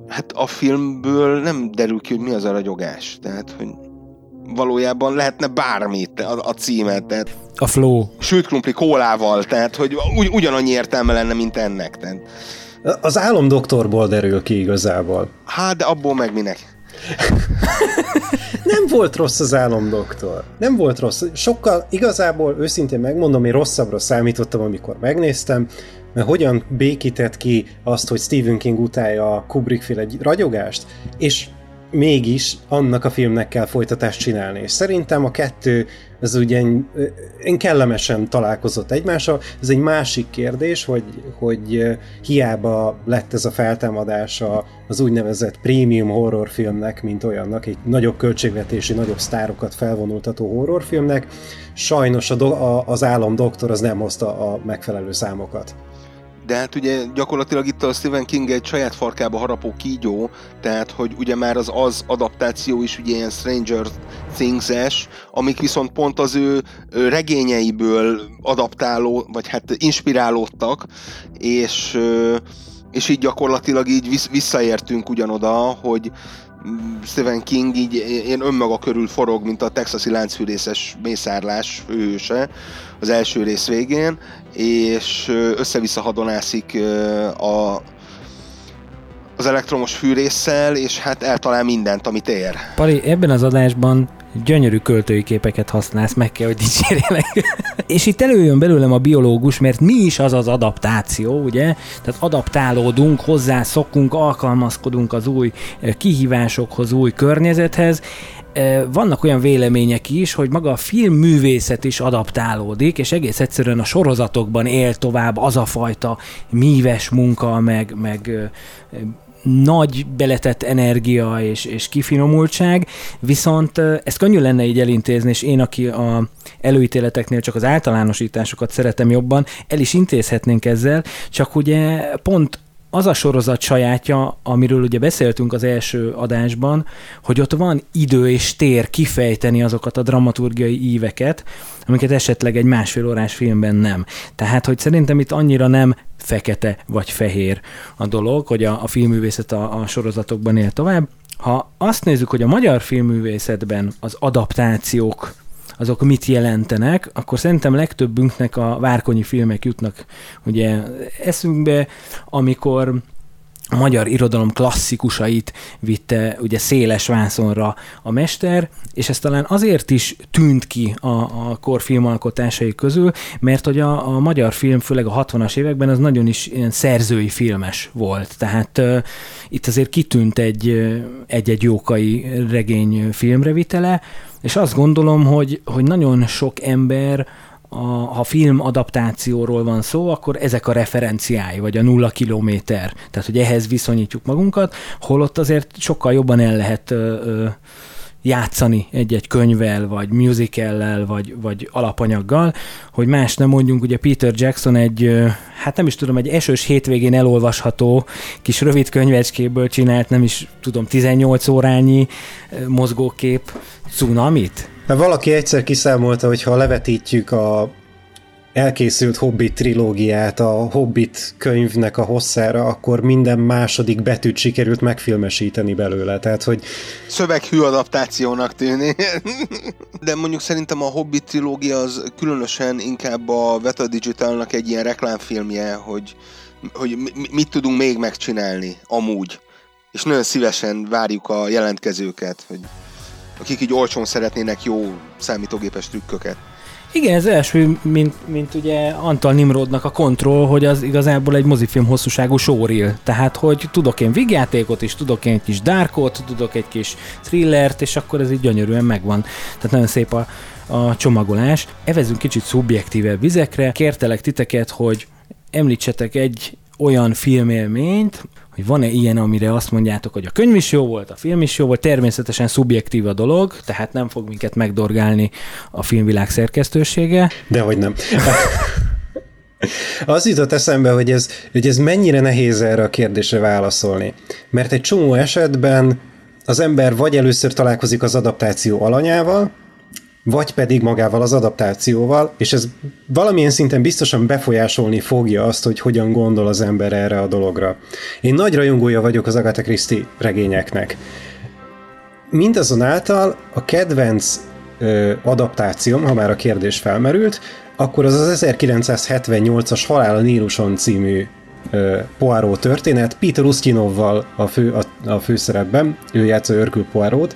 hát a filmből nem derül ki, hogy mi az a ragyogás. Tehát, hogy valójában lehetne bármit a, a címet. Tehát a flow. Sült krumpli kólával, tehát hogy ugy, ugyanannyi értelme lenne, mint ennek. Tehát. Az álomdoktorból derül ki igazából. Hát, de abból meg minek? *laughs* nem volt rossz az álomdoktor. Nem volt rossz. Sokkal, igazából őszintén megmondom, én rosszabbra számítottam, amikor megnéztem, mert hogyan békített ki azt, hogy Stephen King utálja a Kubrick-féle ragyogást, és mégis annak a filmnek kell folytatást csinálni. És szerintem a kettő, ez ugye én kellemesen találkozott egymással. Ez egy másik kérdés, hogy, hogy hiába lett ez a feltámadása az úgynevezett premium horrorfilmnek, mint olyannak, egy nagyobb költségvetési, nagyobb sztárokat felvonultató horrorfilmnek, sajnos a do- a, az álom doktor az nem hozta a megfelelő számokat. De hát ugye gyakorlatilag itt a Stephen King egy saját farkába harapó kígyó, tehát hogy ugye már az az adaptáció is ugye ilyen Stranger Things-es, amik viszont pont az ő regényeiből adaptáló, vagy hát inspirálódtak, és és így gyakorlatilag így visszaértünk ugyanoda, hogy Stephen King így én önmaga körül forog, mint a texasi láncfűrészes mészárlás főhőse az első rész végén, és össze-vissza hadonászik a, az elektromos fűrészsel, és hát eltalál mindent, amit ér. Pali, ebben az adásban gyönyörű költői képeket használsz, meg kell, hogy dicsérjelek. *laughs* és itt előjön belőlem a biológus, mert mi is az az adaptáció, ugye? Tehát adaptálódunk, hozzászokunk, alkalmazkodunk az új eh, kihívásokhoz, új környezethez. Eh, vannak olyan vélemények is, hogy maga a filmművészet is adaptálódik, és egész egyszerűen a sorozatokban él tovább az a fajta míves munka, meg, meg eh, nagy beletett energia és, és kifinomultság, viszont ezt könnyű lenne így elintézni, és én, aki a előítéleteknél csak az általánosításokat szeretem jobban, el is intézhetnénk ezzel, csak ugye pont az a sorozat sajátja, amiről ugye beszéltünk az első adásban, hogy ott van idő és tér kifejteni azokat a dramaturgiai íveket, amiket esetleg egy másfél órás filmben nem. Tehát, hogy szerintem itt annyira nem fekete vagy fehér a dolog, hogy a, a filmművészet a, a sorozatokban él tovább. Ha azt nézzük, hogy a magyar filmművészetben az adaptációk azok mit jelentenek, akkor szerintem legtöbbünknek a várkonyi filmek jutnak ugye eszünkbe, amikor a magyar irodalom klasszikusait vitte ugye széles vászonra a mester, és ez talán azért is tűnt ki a, a kor filmalkotásai közül, mert hogy a, a magyar film, főleg a 60-as években az nagyon is ilyen szerzői filmes volt. Tehát uh, itt azért kitűnt egy, egy-egy jókai regény filmrevitele, és azt gondolom, hogy, hogy nagyon sok ember a, ha film adaptációról van szó, akkor ezek a referenciái, vagy a nulla kilométer. Tehát, hogy ehhez viszonyítjuk magunkat, holott azért sokkal jobban el lehet ö, ö, játszani egy-egy könyvvel, vagy musicallel, vagy, vagy alapanyaggal, hogy más nem mondjunk, ugye Peter Jackson egy, hát nem is tudom, egy esős hétvégén elolvasható kis rövid könyvecskéből csinált, nem is tudom, 18 órányi mozgókép cunamit, mert valaki egyszer kiszámolta, hogy ha levetítjük a elkészült Hobbit trilógiát a Hobbit könyvnek a hosszára, akkor minden második betűt sikerült megfilmesíteni belőle, tehát hogy... Szöveghű adaptációnak tűni. *laughs* De mondjuk szerintem a Hobbit trilógia az különösen inkább a Veta Digitalnak egy ilyen reklámfilmje, hogy, hogy mit tudunk még megcsinálni, amúgy. És nagyon szívesen várjuk a jelentkezőket, hogy akik így olcsón szeretnének jó számítógépes trükköket. Igen, ez első, mint, mint ugye Antal Nimrodnak a kontroll, hogy az igazából egy mozifilm hosszúságú sóril. Tehát, hogy tudok én vigjátékot is, tudok én egy kis darkot, tudok egy kis thrillert, és akkor ez így gyönyörűen megvan. Tehát nagyon szép a, a csomagolás. Evezünk kicsit szubjektívebb vizekre. Kértelek titeket, hogy említsetek egy olyan filmélményt, hogy van-e ilyen, amire azt mondjátok, hogy a könyv is jó volt, a film is jó volt, természetesen szubjektív a dolog, tehát nem fog minket megdorgálni a filmvilág szerkesztősége. Dehogy nem. *laughs* Az jutott eszembe, hogy ez, hogy ez mennyire nehéz erre a kérdésre válaszolni. Mert egy csomó esetben az ember vagy először találkozik az adaptáció alanyával, vagy pedig magával az adaptációval, és ez valamilyen szinten biztosan befolyásolni fogja azt, hogy hogyan gondol az ember erre a dologra. Én nagy rajongója vagyok az Agatha Christie regényeknek. Mindazonáltal a kedvenc ö, adaptációm, ha már a kérdés felmerült, akkor az az 1978-as Halál a Níluson című ö, Poirot történet, Peter Ustinovval a, fő, a, a főszerepben, ő játsza Örkül Poirot.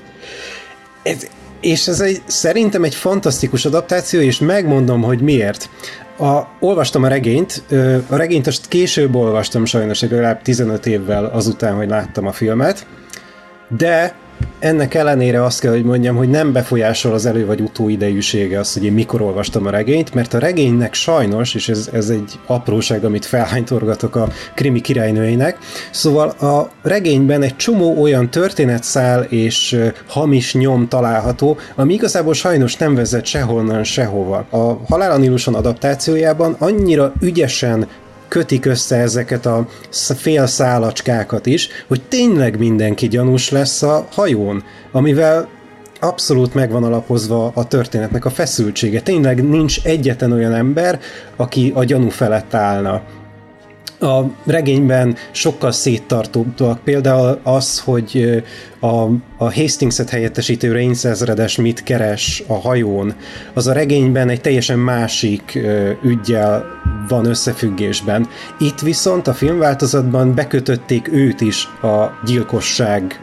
Ez, és ez egy, szerintem egy fantasztikus adaptáció, és megmondom, hogy miért. A, olvastam a regényt, a regényt azt később olvastam sajnos, legalább 15 évvel azután, hogy láttam a filmet, de ennek ellenére azt kell, hogy mondjam, hogy nem befolyásol az elő vagy utóidejűsége az, hogy én mikor olvastam a regényt, mert a regénynek sajnos, és ez, ez egy apróság, amit felhánytorgatok a krimi királynőinek, szóval a regényben egy csomó olyan történetszál és hamis nyom található, ami igazából sajnos nem vezet sehonnan sehova. A Halál a Níluson adaptációjában annyira ügyesen kötik össze ezeket a fél szálacskákat is, hogy tényleg mindenki gyanús lesz a hajón, amivel abszolút megvan alapozva a történetnek a feszültsége. Tényleg nincs egyetlen olyan ember, aki a gyanú felett állna. A regényben sokkal széttartóbbak. Például az, hogy a, a Hastings-et helyettesítő Reigns ezredes mit keres a hajón, az a regényben egy teljesen másik ügyjel van összefüggésben. Itt viszont a filmváltozatban bekötötték őt is a gyilkosság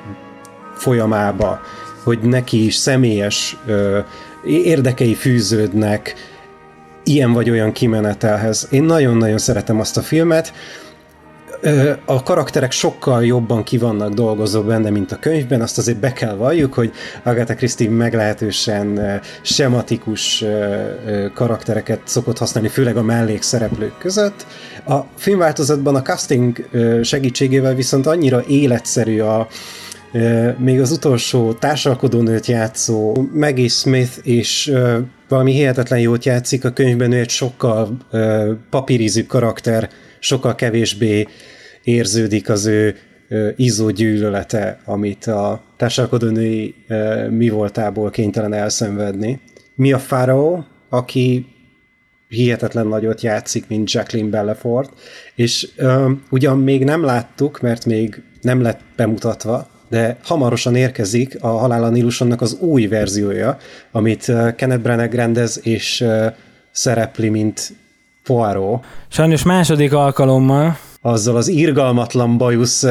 folyamába, hogy neki is személyes ö, érdekei fűződnek, ilyen vagy olyan kimenetelhez. Én nagyon-nagyon szeretem azt a filmet, a karakterek sokkal jobban kivannak dolgozó benne, mint a könyvben, azt azért be kell valljuk, hogy Agatha Christie meglehetősen sematikus karaktereket szokott használni, főleg a mellékszereplők között. A filmváltozatban a casting segítségével viszont annyira életszerű a, még az utolsó társalkodónőt játszó Maggie Smith és valami hihetetlen jót játszik, a könyvben ő egy sokkal papírizű karakter, sokkal kevésbé érződik az ő ízó gyűlölete, amit a társalkodónői mi voltából kénytelen elszenvedni. Mi a Fáraó, aki hihetetlen nagyot játszik, mint Jacqueline Bellefort, és uh, ugyan még nem láttuk, mert még nem lett bemutatva, de hamarosan érkezik a Halál a Nílusonnak az új verziója, amit Kenneth Branagh rendez és szerepli, mint Poirot. Sajnos második alkalommal. Azzal az irgalmatlan bajusz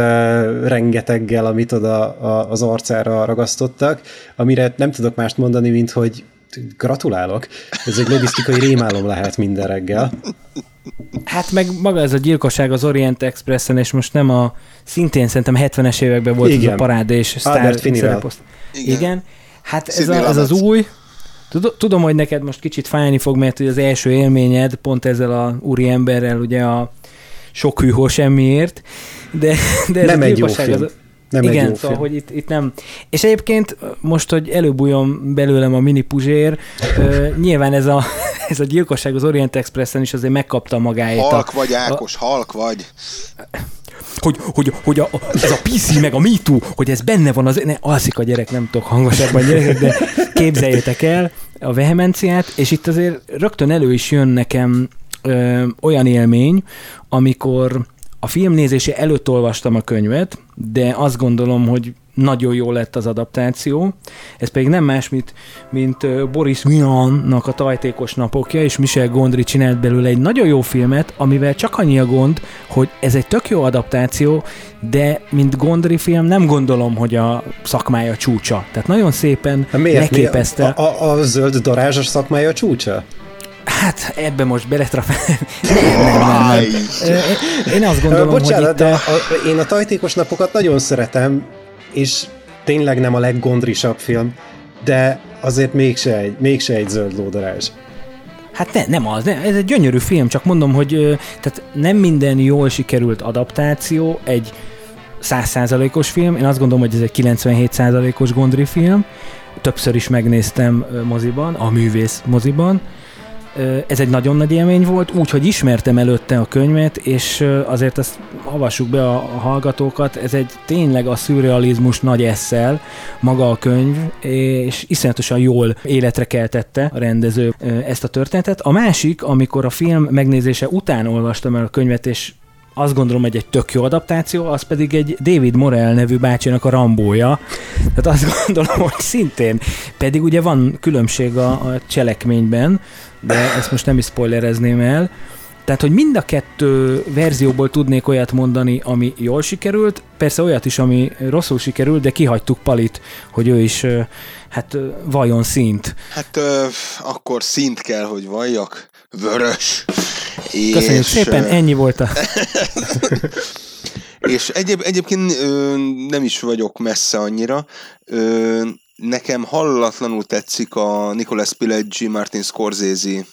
rengeteggel, amit oda az arcára ragasztottak, amire nem tudok mást mondani, mint hogy gratulálok. Ez egy logisztikai rémálom lehet minden reggel. Hát meg maga ez a gyilkosság az Orient Expressen, és most nem a, szintén szerintem 70-es években volt Igen. ez a parád és sztár Igen. Igen. Hát ez, a, ez az új, Tudom, hogy neked most kicsit fájni fog, mert az első élményed pont ezzel a úri emberrel, ugye a sok hűhó semmiért, de, de ez nem a egy jó film. Az, nem Igen, egy jó szóval, film. hogy itt, itt nem. És egyébként most, hogy előbújjon belőlem a mini puzsér, uh, nyilván ez a, *laughs* ez a gyilkosság az Orient Expressen is azért megkapta magáét. Halk a, vagy, Ákos, a, halk vagy. Hogy, hogy, hogy a, ez a PC meg a MeToo, hogy ez benne van, az, ne, alszik a gyerek, nem tudok hangosabban gyerekek, de képzeljétek el a vehemenciát, és itt azért rögtön elő is jön nekem ö, olyan élmény, amikor a filmnézése előtt olvastam a könyvet, de azt gondolom, hogy nagyon jó lett az adaptáció. Ez pedig nem más, mint, mint Boris Miannak a Tajtékos napokja, és Michel Gondry csinált belőle egy nagyon jó filmet, amivel csak annyi a gond, hogy ez egy tök jó adaptáció, de mint Gondry film nem gondolom, hogy a szakmája csúcsa. Tehát nagyon szépen Miért? leképezte. A, a, a zöld darázsos szakmája csúcsa? Hát ebbe most beletrafál. *laughs* nem, nem, nem, nem. Én azt gondolom, Bocsánat, hogy itt a... de a, én a tajtékos napokat nagyon szeretem, és tényleg nem a leggondrisabb film, de azért mégse egy, mégse egy zöld lódarázs. Hát ne, nem az, ne, ez egy gyönyörű film, csak mondom, hogy tehát nem minden jól sikerült adaptáció egy százszázalékos film, én azt gondolom, hogy ez egy 97 százalékos Gondry film, többször is megnéztem moziban, a művész moziban, ez egy nagyon nagy élmény volt, úgyhogy ismertem előtte a könyvet, és azért ezt havassuk be a hallgatókat, ez egy tényleg a szürrealizmus nagy esszel maga a könyv, és iszonyatosan jól életre keltette a rendező ezt a történetet. A másik, amikor a film megnézése után olvastam el a könyvet, és azt gondolom, hogy egy tök jó adaptáció, az pedig egy David Morel nevű bácsinak a rambója. Tehát azt *laughs* gondolom, hogy szintén. Pedig ugye van különbség a, a cselekményben, de ezt most nem is spoilerezném el. Tehát, hogy mind a kettő verzióból tudnék olyat mondani, ami jól sikerült, persze olyat is, ami rosszul sikerült, de kihagytuk Palit, hogy ő is hát vajon szint. Hát ö, akkor szint kell, hogy valljak. Vörös. Köszönjük és, szépen, ennyi volt a... *laughs* és egyéb, egyébként ö, nem is vagyok messze annyira. Ö, nekem hallatlanul tetszik a Nicolas Pileggi, Martin Scorsese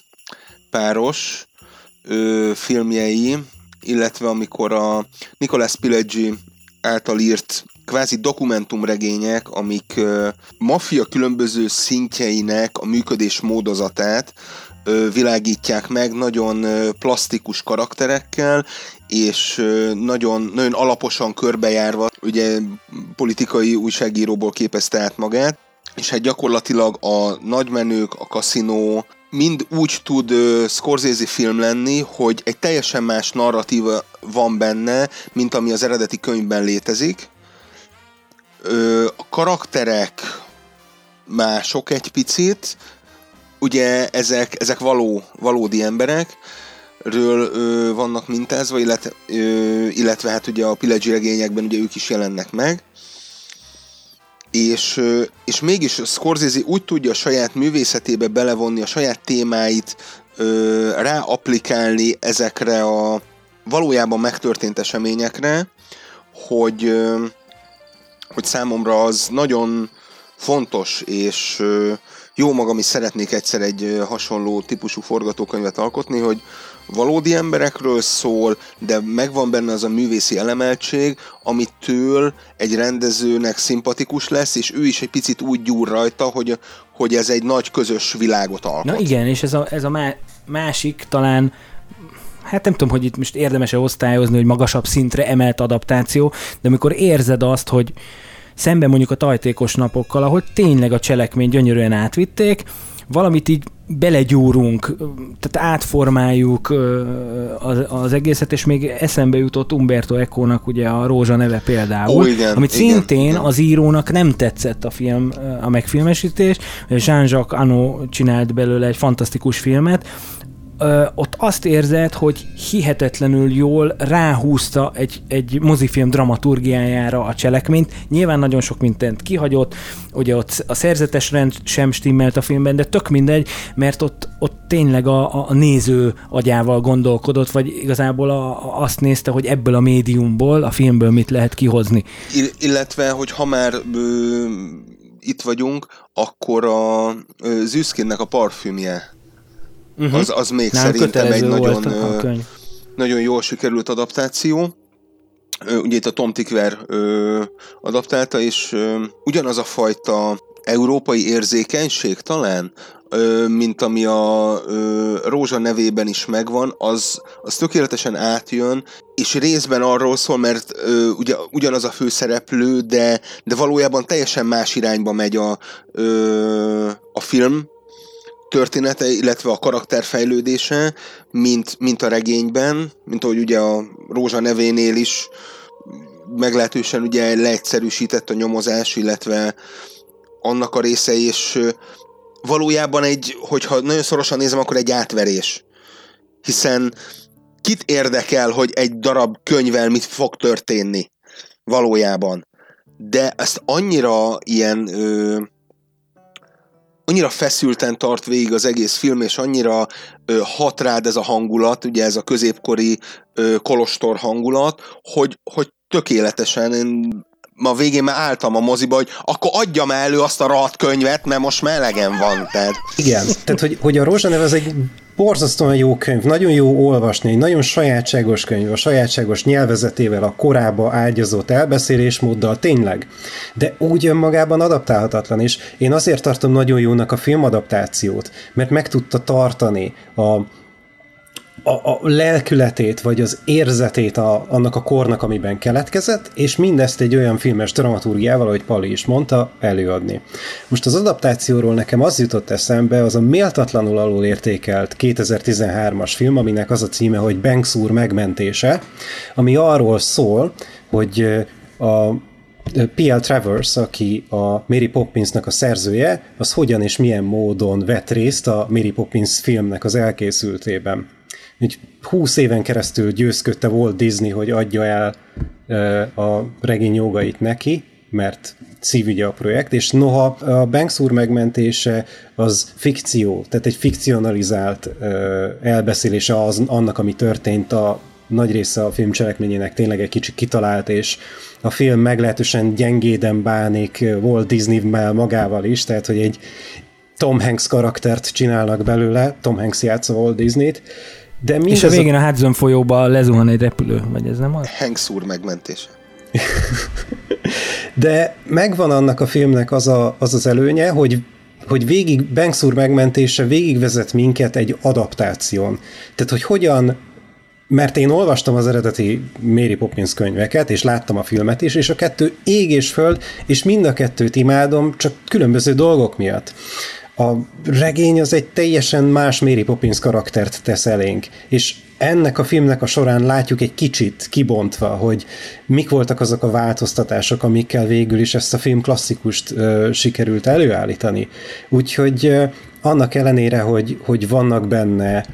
páros ö, filmjei, illetve amikor a Nicolas Pileggi által írt kvázi dokumentumregények, amik ö, maffia különböző szintjeinek a működés módozatát világítják meg nagyon plastikus karakterekkel, és nagyon, nagyon alaposan körbejárva, ugye politikai újságíróból képezte át magát, és hát gyakorlatilag a nagymenők, a kaszinó, mind úgy tud uh, Scorsese film lenni, hogy egy teljesen más narratíva van benne, mint ami az eredeti könyvben létezik. Uh, a karakterek mások egy picit, ugye ezek, ezek való, valódi emberek, ről ö, vannak mintázva, illetve, ö, illetve hát ugye a Pileggi regényekben ugye ők is jelennek meg. És, ö, és mégis Scorsese úgy tudja a saját művészetébe belevonni a saját témáit, ö, ráaplikálni ezekre a valójában megtörtént eseményekre, hogy, ö, hogy számomra az nagyon fontos, és ö, jó magam is szeretnék egyszer egy hasonló típusú forgatókönyvet alkotni, hogy, valódi emberekről szól, de megvan benne az a művészi elemeltség, amitől egy rendezőnek szimpatikus lesz, és ő is egy picit úgy gyúr rajta, hogy, hogy ez egy nagy közös világot alkot. Na igen, és ez a, ez a másik talán hát nem tudom, hogy itt most érdemes-e osztályozni, hogy magasabb szintre emelt adaptáció, de amikor érzed azt, hogy szemben mondjuk a tajtékos napokkal, ahol tényleg a cselekmény gyönyörűen átvitték, valamit így belegyúrunk, tehát átformáljuk az, az egészet, és még eszembe jutott Umberto Eco-nak ugye a Rózsa neve például, Ó, igen, amit igen, szintén igen. az írónak nem tetszett a film, a megfilmesítés, Jean-Jacques Anno csinált belőle egy fantasztikus filmet, ö, ott azt érzed, hogy hihetetlenül jól ráhúzta egy, egy mozifilm dramaturgiájára a cselekményt. Nyilván nagyon sok mindent kihagyott, ugye ott a szerzetes rend sem stimmelt a filmben, de tök mindegy, mert ott, ott tényleg a, a néző agyával gondolkodott, vagy igazából a, azt nézte, hogy ebből a médiumból, a filmből mit lehet kihozni. illetve, hogy ha már ö, itt vagyunk, akkor a Züszkinnek a parfümje uh-huh. az, az még Nem, szerintem egy nagyon, nagyon jól sikerült adaptáció. Ugye itt a Tom Tickwer ö, adaptálta, és ö, ugyanaz a fajta európai érzékenység talán, ö, mint ami a ö, Rózsa nevében is megvan, az, az tökéletesen átjön, és részben arról szól, mert ö, ugye, ugyanaz a főszereplő, de, de valójában teljesen más irányba megy a, ö, a film, története, illetve a karakterfejlődése, mint, mint a regényben, mint ahogy ugye a Rózsa nevénél is meglehetősen ugye leegyszerűsített a nyomozás, illetve annak a része, és valójában egy, hogyha nagyon szorosan nézem, akkor egy átverés. Hiszen kit érdekel, hogy egy darab könyvvel mit fog történni valójában. De ezt annyira ilyen ö, annyira feszülten tart végig az egész film, és annyira ö, hat rád ez a hangulat, ugye ez a középkori ö, kolostor hangulat, hogy, hogy tökéletesen én ma végén már álltam a moziba, hogy akkor adjam elő azt a rohadt könyvet, mert most melegen van. Tehát... Igen, tehát hogy, hogy a Rózsanev az egy borzasztóan jó könyv, nagyon jó olvasni, egy nagyon sajátságos könyv, a sajátságos nyelvezetével, a korába ágyazott elbeszélésmóddal, tényleg. De úgy önmagában adaptálhatatlan, és én azért tartom nagyon jónak a filmadaptációt, mert meg tudta tartani a, a, a lelkületét, vagy az érzetét a, annak a kornak, amiben keletkezett, és mindezt egy olyan filmes dramaturgiával, ahogy Pali is mondta, előadni. Most az adaptációról nekem az jutott eszembe, az a méltatlanul alul értékelt 2013-as film, aminek az a címe, hogy Banks úr megmentése, ami arról szól, hogy a P.L. Travers, aki a Mary Poppinsnak a szerzője, az hogyan és milyen módon vett részt a Mary Poppins filmnek az elkészültében így 20 éven keresztül győzködte Walt Disney, hogy adja el a regény jogait neki, mert szívügye a projekt, és noha a Banks úr megmentése az fikció, tehát egy fikcionalizált elbeszélése az, annak, ami történt a nagy része a film cselekményének tényleg egy kicsit kitalált, és a film meglehetősen gyengéden bánik Walt Disney-mel magával is, tehát hogy egy Tom Hanks karaktert csinálnak belőle, Tom Hanks játsza Walt Disney-t, de és a végén a, a Hudson folyóba lezuhan egy repülő, vagy ez nem az? Hanks úr megmentése. *laughs* De megvan annak a filmnek az a, az, az előnye, hogy hogy végig Banks úr megmentése végigvezet minket egy adaptáción. Tehát, hogy hogyan mert én olvastam az eredeti Mary Poppins könyveket, és láttam a filmet is, és a kettő ég és föld, és mind a kettőt imádom, csak különböző dolgok miatt. A regény az egy teljesen más Mary Poppins karaktert tesz elénk, és ennek a filmnek a során látjuk egy kicsit kibontva, hogy mik voltak azok a változtatások, amikkel végül is ezt a film klasszikust ö, sikerült előállítani. Úgyhogy ö, annak ellenére, hogy, hogy vannak benne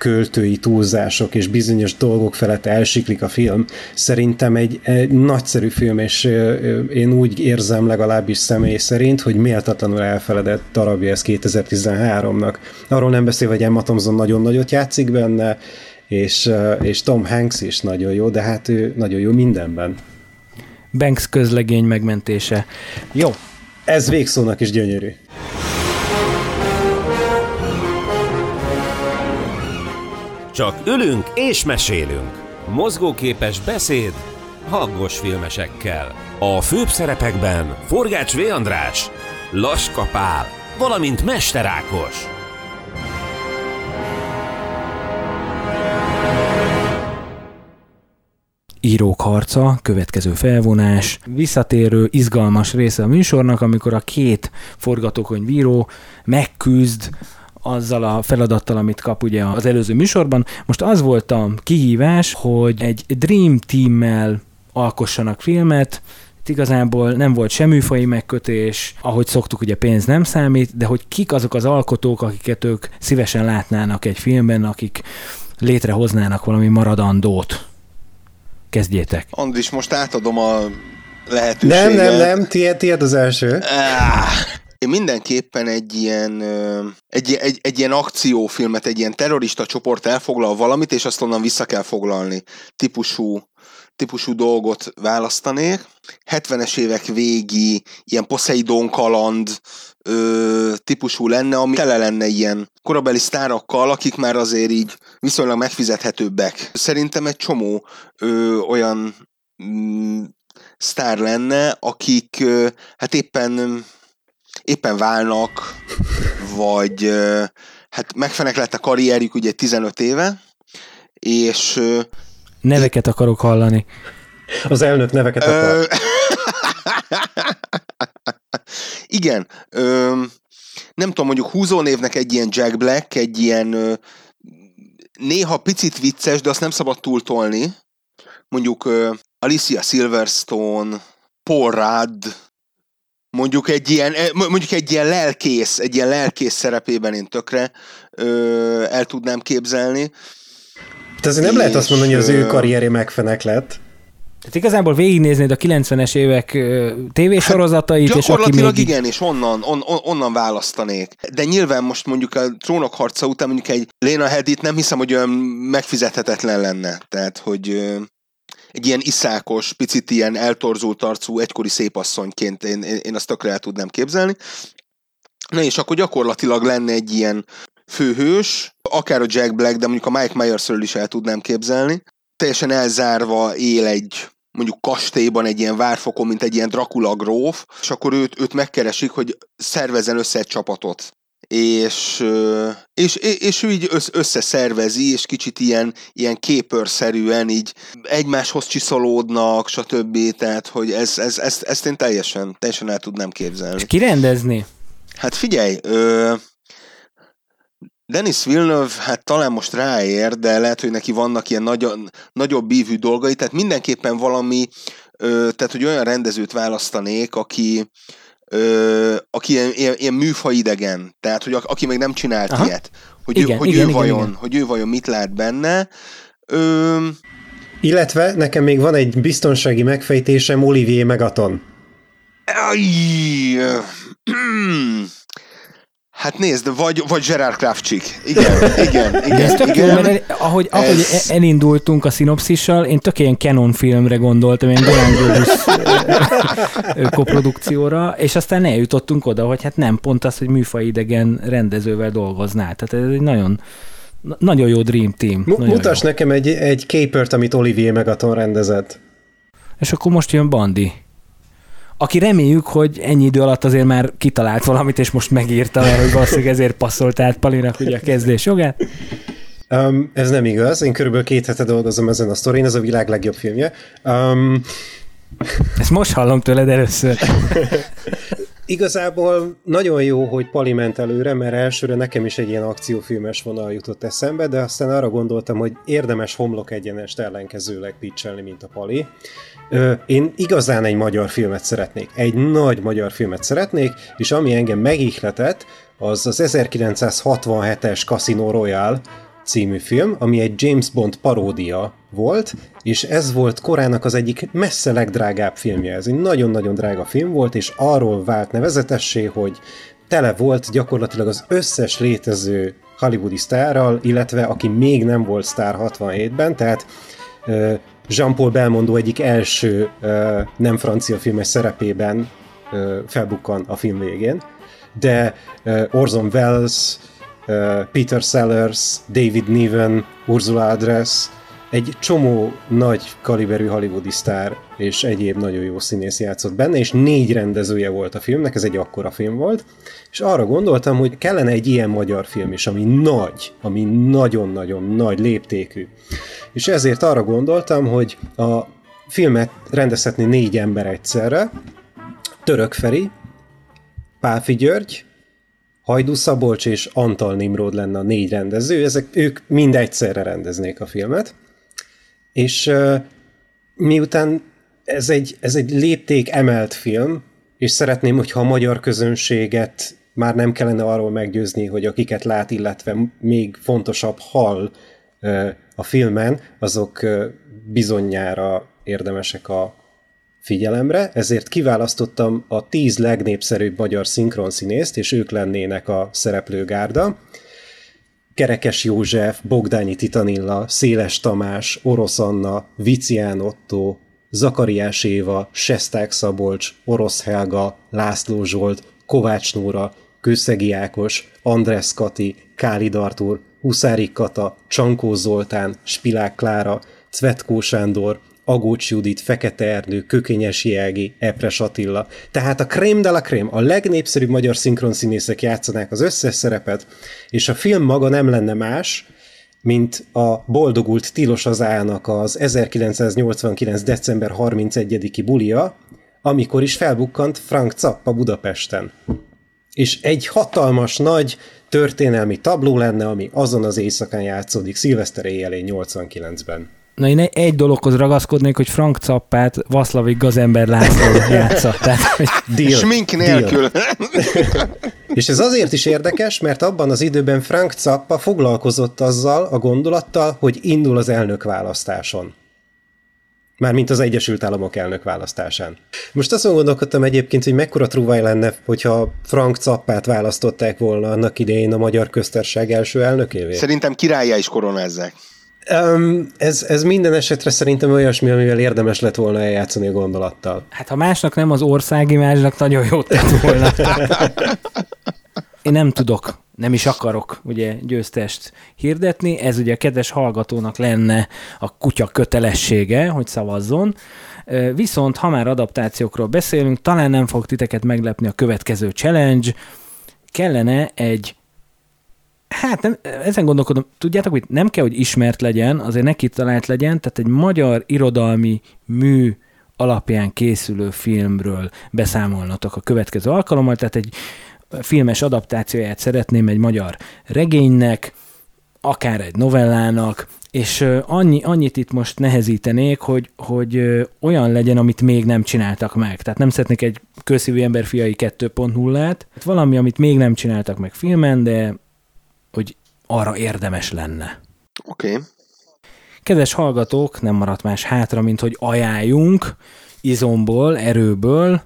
költői túlzások és bizonyos dolgok felett elsiklik a film. Szerintem egy, egy nagyszerű film, és én úgy érzem legalábbis személy szerint, hogy méltatlanul elfeledett darabja ez 2013-nak. Arról nem beszél, hogy Emma Thompson nagyon nagyot játszik benne, és, és Tom Hanks is nagyon jó, de hát ő nagyon jó mindenben. Banks közlegény megmentése. Jó. Ez végszónak is gyönyörű. Csak ülünk és mesélünk. Mozgóképes beszéd hangos filmesekkel. A főbb szerepekben Forgács V. András, Laska valamint Mester Ákos. Írók harca, következő felvonás, visszatérő, izgalmas része a műsornak, amikor a két forgatókönyvíró megküzd azzal a feladattal, amit kap ugye az előző műsorban. Most az volt a kihívás, hogy egy Dream Team-mel alkossanak filmet, itt igazából nem volt semmi fai megkötés, ahogy szoktuk, ugye pénz nem számít, de hogy kik azok az alkotók, akiket ők szívesen látnának egy filmben, akik létrehoznának valami maradandót. Kezdjétek. Andris, most átadom a lehetőséget. Nem, nem, nem, tiéd, tiéd az első. Ah, én mindenképpen egy ilyen, egy, egy, egy ilyen akciófilmet, egy ilyen terrorista csoport elfoglal valamit, és azt onnan vissza kell foglalni. Típusú, típusú dolgot választanék. 70-es évek végi, ilyen Poseidon kaland ö, típusú lenne, ami tele lenne ilyen korabeli sztárakkal, akik már azért így viszonylag megfizethetőbbek. Szerintem egy csomó ö, olyan mm, sztár lenne, akik ö, hát éppen éppen válnak, vagy hát megfenek lett a karrierjük ugye 15 éve, és... Neveket akarok hallani. Az elnök neveket akar. *laughs* Igen. Ö, nem tudom, mondjuk húzónévnek egy ilyen Jack Black, egy ilyen ö, néha picit vicces, de azt nem szabad túltolni. Mondjuk ö, Alicia Silverstone, Paul Rudd, mondjuk egy ilyen, mondjuk egy ilyen lelkész, egy ilyen lelkész szerepében én tökre ö, el tudnám képzelni. De azért nem és, lehet azt mondani, hogy az ő karrierje megfenek lett. Tehát igazából végignéznéd a 90-es évek tévésorozatait, hát és aki még... igen, és onnan, on, on, onnan választanék. De nyilván most mondjuk a trónok harca után mondjuk egy Lena Headit nem hiszem, hogy olyan megfizethetetlen lenne. Tehát, hogy egy ilyen iszákos, picit ilyen eltorzult arcú, egykori szépasszonyként én, én, én azt tökre el tudnám képzelni. Na és akkor gyakorlatilag lenne egy ilyen főhős, akár a Jack Black, de mondjuk a Mike Myersről is el tudnám képzelni. Teljesen elzárva él egy mondjuk kastélyban egy ilyen várfokon, mint egy ilyen Dracula gróf, és akkor őt, őt megkeresik, hogy szervezzen össze egy csapatot és, és, és ő így összeszervezi, és kicsit ilyen, ilyen képörszerűen így egymáshoz csiszolódnak, stb. Tehát, hogy ez, ez, ezt, ezt én teljesen, teljesen el tudnám képzelni. És kirendezni? Hát figyelj, ö, Denis Villeneuve, hát talán most ráér, de lehet, hogy neki vannak ilyen nagy, nagyobb bívű dolgai, tehát mindenképpen valami, ö, tehát hogy olyan rendezőt választanék, aki, ö, aki ilyen, ilyen, ilyen műfaidegen, tehát hogy aki még nem csinált Aha. ilyet, hogy, igen, ő, hogy, igen, ő igen, vajon, igen. hogy ő vajon mit lát benne. Ö, illetve nekem még van egy biztonsági megfejtésem Olivier Megaton. Aj, *clears throat* Hát nézd, vagy, vagy Gerard Kravcsik. Igen, igen, igen. ez tök igen. Jó, mert ahogy, ez... ahogy elindultunk a szinopszissal, én tök ilyen Canon filmre gondoltam, ilyen Golán koprodukcióra, és aztán eljutottunk oda, hogy hát nem pont az, hogy műfaj idegen rendezővel dolgoznál. Tehát ez egy nagyon, nagyon jó Dream Team. M- mutass jó. nekem egy, egy képert, amit Olivier Megaton rendezett. És akkor most jön Bandi aki reméljük, hogy ennyi idő alatt azért már kitalált valamit, és most megírta, mert hogy valószínűleg ezért passzolt át Palinak ugye a kezdés jogát. Um, ez nem igaz, én körülbelül két hete dolgozom ezen a sztorin, ez a világ legjobb filmje. Um, Ezt most hallom tőled először. *laughs* Igazából nagyon jó, hogy Pali ment előre, mert elsőre nekem is egy ilyen akciófilmes vonal jutott eszembe, de aztán arra gondoltam, hogy érdemes homlok egyenest ellenkezőleg pitchelni, mint a Pali. Én igazán egy magyar filmet szeretnék, egy nagy magyar filmet szeretnék, és ami engem megihletett, az az 1967-es Casino Royale című film, ami egy James Bond paródia volt, és ez volt korának az egyik messze legdrágább filmje. Ez egy nagyon-nagyon drága film volt, és arról vált nevezetessé, hogy tele volt gyakorlatilag az összes létező hollywoodi sztárral, illetve aki még nem volt sztár 67-ben, tehát Jean-Paul Belmondo egyik első nem francia filmes szerepében felbukkan a film végén, de Orson Welles, Peter Sellers, David Niven, Ursula Andress, egy csomó nagy kaliberű hollywoodi sztár és egyéb nagyon jó színész játszott benne, és négy rendezője volt a filmnek, ez egy akkora film volt, és arra gondoltam, hogy kellene egy ilyen magyar film is, ami nagy, ami nagyon-nagyon nagy léptékű. És ezért arra gondoltam, hogy a filmet rendezhetni négy ember egyszerre, Török Feri, Pálfi György, Hajdú Szabolcs és Antal Nimród lenne a négy rendező, ezek, ők mind egyszerre rendeznék a filmet, és miután ez egy, ez egy lépték emelt film, és szeretném, hogyha a magyar közönséget már nem kellene arról meggyőzni, hogy akiket lát, illetve még fontosabb hall a filmen, azok bizonyára érdemesek a figyelemre, ezért kiválasztottam a tíz legnépszerűbb magyar szinkronszínészt, és ők lennének a szereplőgárda. Kerekes József, Bogdányi Titanilla, Széles Tamás, Orosz Anna, Vicián Otto, Zakariás Éva, Sesták Szabolcs, Orosz Helga, László Zsolt, Kovács Nóra, Kőszegi Ákos, András Kati, Kálid Artur, Huszári Kata, Csankó Zoltán, Spilák Klára, Cvetkó Sándor, Agócs Judit, Fekete Erdő, Kökényes Jelgi, Epres Attila. Tehát a krém de la krém, a legnépszerűbb magyar szinkronszínészek játszanák az összes szerepet, és a film maga nem lenne más, mint a boldogult Tilos az Ának az 1989. december 31-i bulia, amikor is felbukkant Frank Zappa Budapesten. És egy hatalmas, nagy történelmi tabló lenne, ami azon az éjszakán játszódik szilveszter éjjelén 89-ben. Na én egy dologhoz ragaszkodnék, hogy Frank Cappát Vaszlavik Gazember László játsza. Tehát, hogy... Deal. Smink nélkül. Deal. És ez azért is érdekes, mert abban az időben Frank Zappa foglalkozott azzal a gondolattal, hogy indul az elnök választáson. Mármint az Egyesült Államok elnök választásán. Most azt gondolkodtam egyébként, hogy mekkora trúváj lenne, hogyha Frank Cappát választották volna annak idején a Magyar Köztársaság első elnökévé. Szerintem királyá is koronázzák. Um, ez, ez minden esetre szerintem olyasmi, amivel érdemes lett volna eljátszani a gondolattal. Hát ha másnak nem, az országimázsnak nagyon jót tett volna. Én nem tudok, nem is akarok ugye győztest hirdetni, ez ugye a kedves hallgatónak lenne a kutya kötelessége, hogy szavazzon. Viszont, ha már adaptációkról beszélünk, talán nem fog titeket meglepni a következő challenge, kellene egy Hát nem, ezen gondolkodom, tudjátok, hogy nem kell, hogy ismert legyen, azért neki talált legyen, tehát egy magyar irodalmi mű alapján készülő filmről beszámolnatok a következő alkalommal, tehát egy filmes adaptációját szeretném egy magyar regénynek, akár egy novellának, és annyi, annyit itt most nehezítenék, hogy, hogy olyan legyen, amit még nem csináltak meg. Tehát nem szeretnék egy közszívű ember fiai 2.0-át, valami, amit még nem csináltak meg filmen, de hogy arra érdemes lenne. Oké. Okay. Kedves hallgatók, nem maradt más hátra, mint hogy ajánljunk izomból, erőből,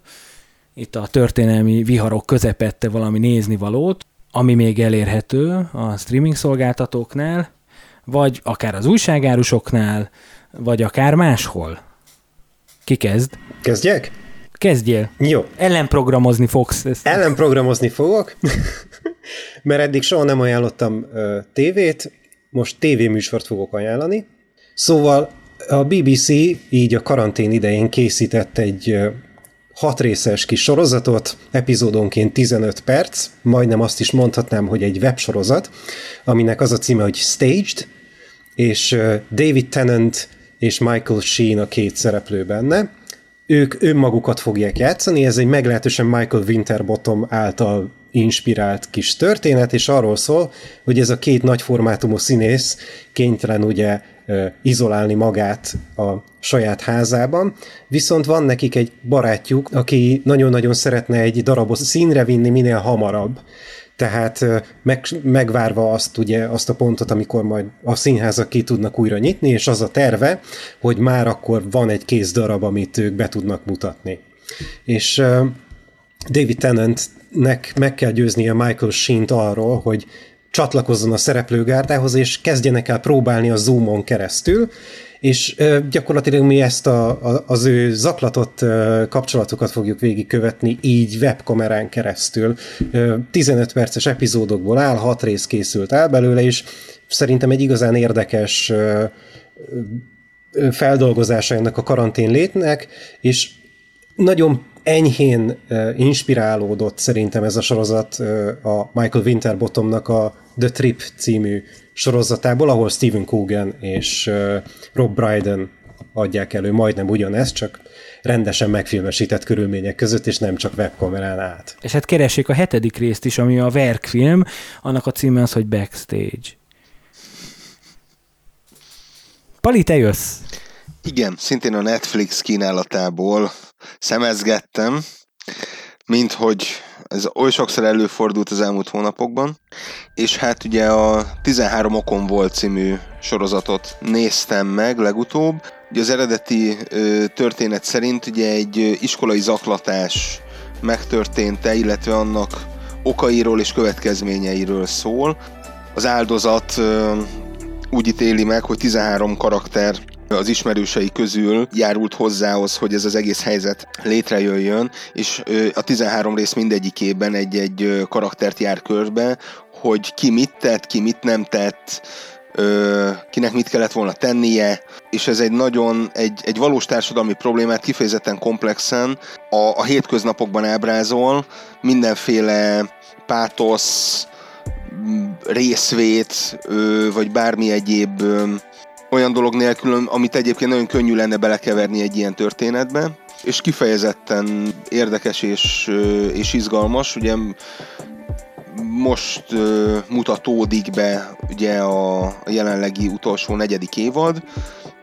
itt a történelmi viharok közepette valami nézni valót, ami még elérhető a streaming szolgáltatóknál, vagy akár az újságárusoknál, vagy akár máshol. Ki kezd? Kezdjek? Kezdjél. Jó. Ellenprogramozni fogsz. Ezt. Ellenprogramozni fogok, *laughs* mert eddig soha nem ajánlottam uh, tévét, most tévéműsort fogok ajánlani. Szóval a BBC így a karantén idején készített egy uh, hat részes kis sorozatot, epizódonként 15 perc, majdnem azt is mondhatnám, hogy egy websorozat, aminek az a címe, hogy Staged, és David Tennant és Michael Sheen a két szereplő benne, ők önmagukat fogják játszani, ez egy meglehetősen Michael Winterbottom által inspirált kis történet, és arról szól, hogy ez a két nagyformátumú színész kénytelen ugye izolálni magát a saját házában, viszont van nekik egy barátjuk, aki nagyon-nagyon szeretne egy darabot színre vinni minél hamarabb, tehát meg, megvárva azt, ugye, azt a pontot, amikor majd a színházak ki tudnak újra nyitni, és az a terve, hogy már akkor van egy kész darab, amit ők be tudnak mutatni. És David Tennantnek meg kell győznie Michael Sheen-t arról, hogy csatlakozzon a szereplőgárdához, és kezdjenek el próbálni a Zoomon keresztül, és gyakorlatilag mi ezt a, a, az ő zaklatott kapcsolatokat fogjuk végigkövetni így webkamerán keresztül. 15 perces epizódokból áll, 6 rész készült el belőle, és szerintem egy igazán érdekes feldolgozása ennek a karantén létnek, és nagyon enyhén inspirálódott szerintem ez a sorozat a Michael Winterbottomnak a The Trip című sorozatából, ahol Stephen Coogan és Rob Brydon adják elő majdnem ugyanezt, csak rendesen megfilmesített körülmények között, és nem csak webkamerán át. És hát keressék a hetedik részt is, ami a verkfilm, annak a címe az, hogy Backstage. Pali, te jössz! Igen, szintén a Netflix kínálatából szemezgettem, mint hogy ez oly sokszor előfordult az elmúlt hónapokban, és hát ugye a 13 okon volt című sorozatot néztem meg legutóbb. Ugye az eredeti történet szerint ugye egy iskolai zaklatás megtörténte, illetve annak okairól és következményeiről szól. Az áldozat úgy ítéli meg, hogy 13 karakter az ismerősei közül járult hozzához, hogy ez az egész helyzet létrejöjjön, és a 13 rész mindegyikében egy-egy karaktert jár körbe, hogy ki mit tett, ki mit nem tett, kinek mit kellett volna tennie, és ez egy nagyon, egy, egy valós társadalmi problémát kifejezetten komplexen a, a hétköznapokban ábrázol, mindenféle pátosz, részvét, vagy bármi egyéb olyan dolog nélkül, amit egyébként nagyon könnyű lenne belekeverni egy ilyen történetbe, és kifejezetten érdekes és, és izgalmas. Ugye most mutatódik be ugye a jelenlegi utolsó negyedik évad,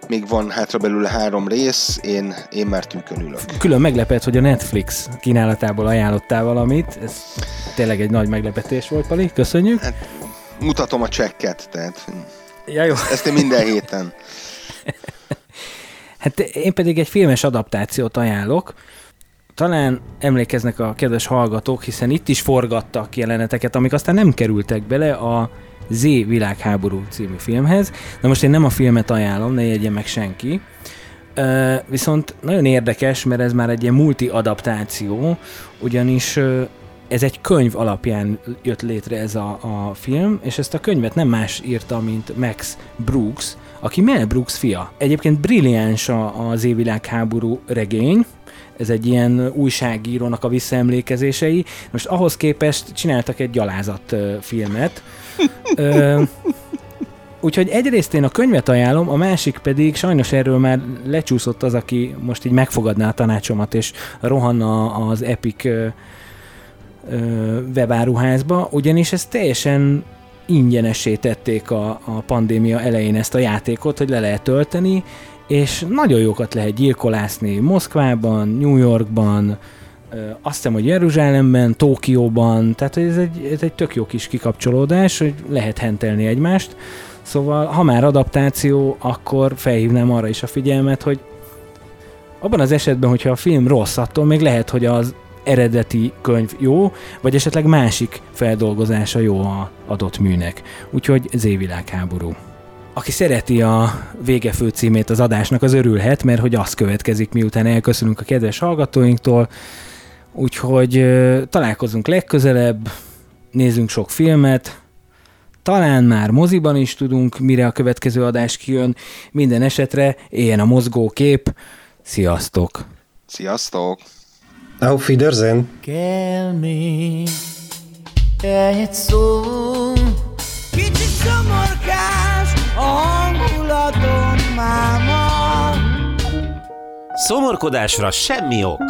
még van hátra belőle három rész, én, én már tűkön ülök. Külön meglepett, hogy a Netflix kínálatából ajánlottál valamit, ez tényleg egy nagy meglepetés volt, Pali, köszönjük. Hát, mutatom a csekket, tehát Ja, jó. Ezt én minden héten. *laughs* hát én pedig egy filmes adaptációt ajánlok. Talán emlékeznek a kedves hallgatók, hiszen itt is forgattak jeleneteket, amik aztán nem kerültek bele a Z világháború című filmhez. Na most én nem a filmet ajánlom, ne jegye meg senki. Uh, viszont nagyon érdekes, mert ez már egy ilyen multi adaptáció, ugyanis uh, ez egy könyv alapján jött létre ez a, a film, és ezt a könyvet nem más írta, mint Max Brooks, aki Mel Brooks fia. Egyébként brilliáns az évvilágháború regény, ez egy ilyen újságírónak a visszaemlékezései. Most ahhoz képest csináltak egy gyalázat filmet. Ö, úgyhogy egyrészt én a könyvet ajánlom, a másik pedig sajnos erről már lecsúszott az, aki most így megfogadná a tanácsomat, és rohanna az Epic webáruházba, ugyanis ez teljesen ingyenesé tették a, a pandémia elején ezt a játékot, hogy le lehet tölteni, és nagyon jókat lehet gyilkolászni Moszkvában, New Yorkban, azt hiszem, hogy Jeruzsálemben, Tókióban, tehát ez egy, ez egy tök jó kis kikapcsolódás, hogy lehet hentelni egymást. Szóval, ha már adaptáció, akkor felhívnám arra is a figyelmet, hogy abban az esetben, hogyha a film rossz, attól még lehet, hogy az eredeti könyv jó, vagy esetleg másik feldolgozása jó a adott műnek. Úgyhogy zévilágháború. Aki szereti a vége főcímét az adásnak, az örülhet, mert hogy az következik, miután elköszönünk a kedves hallgatóinktól. Úgyhogy találkozunk legközelebb, nézzünk sok filmet, talán már moziban is tudunk, mire a következő adás kijön. Minden esetre éljen a mozgókép. Sziasztok! Sziasztok! Auf Wiedersehen. Kell még egy szó, kicsit szomorkás a hangulatom máma. Szomorkodásra semmi ok.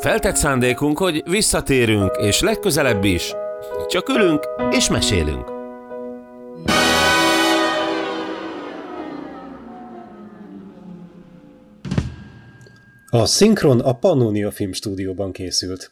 Feltett szándékunk, hogy visszatérünk, és legközelebb is. Csak ülünk és mesélünk. A szinkron a Pannonia Filmstúdióban készült.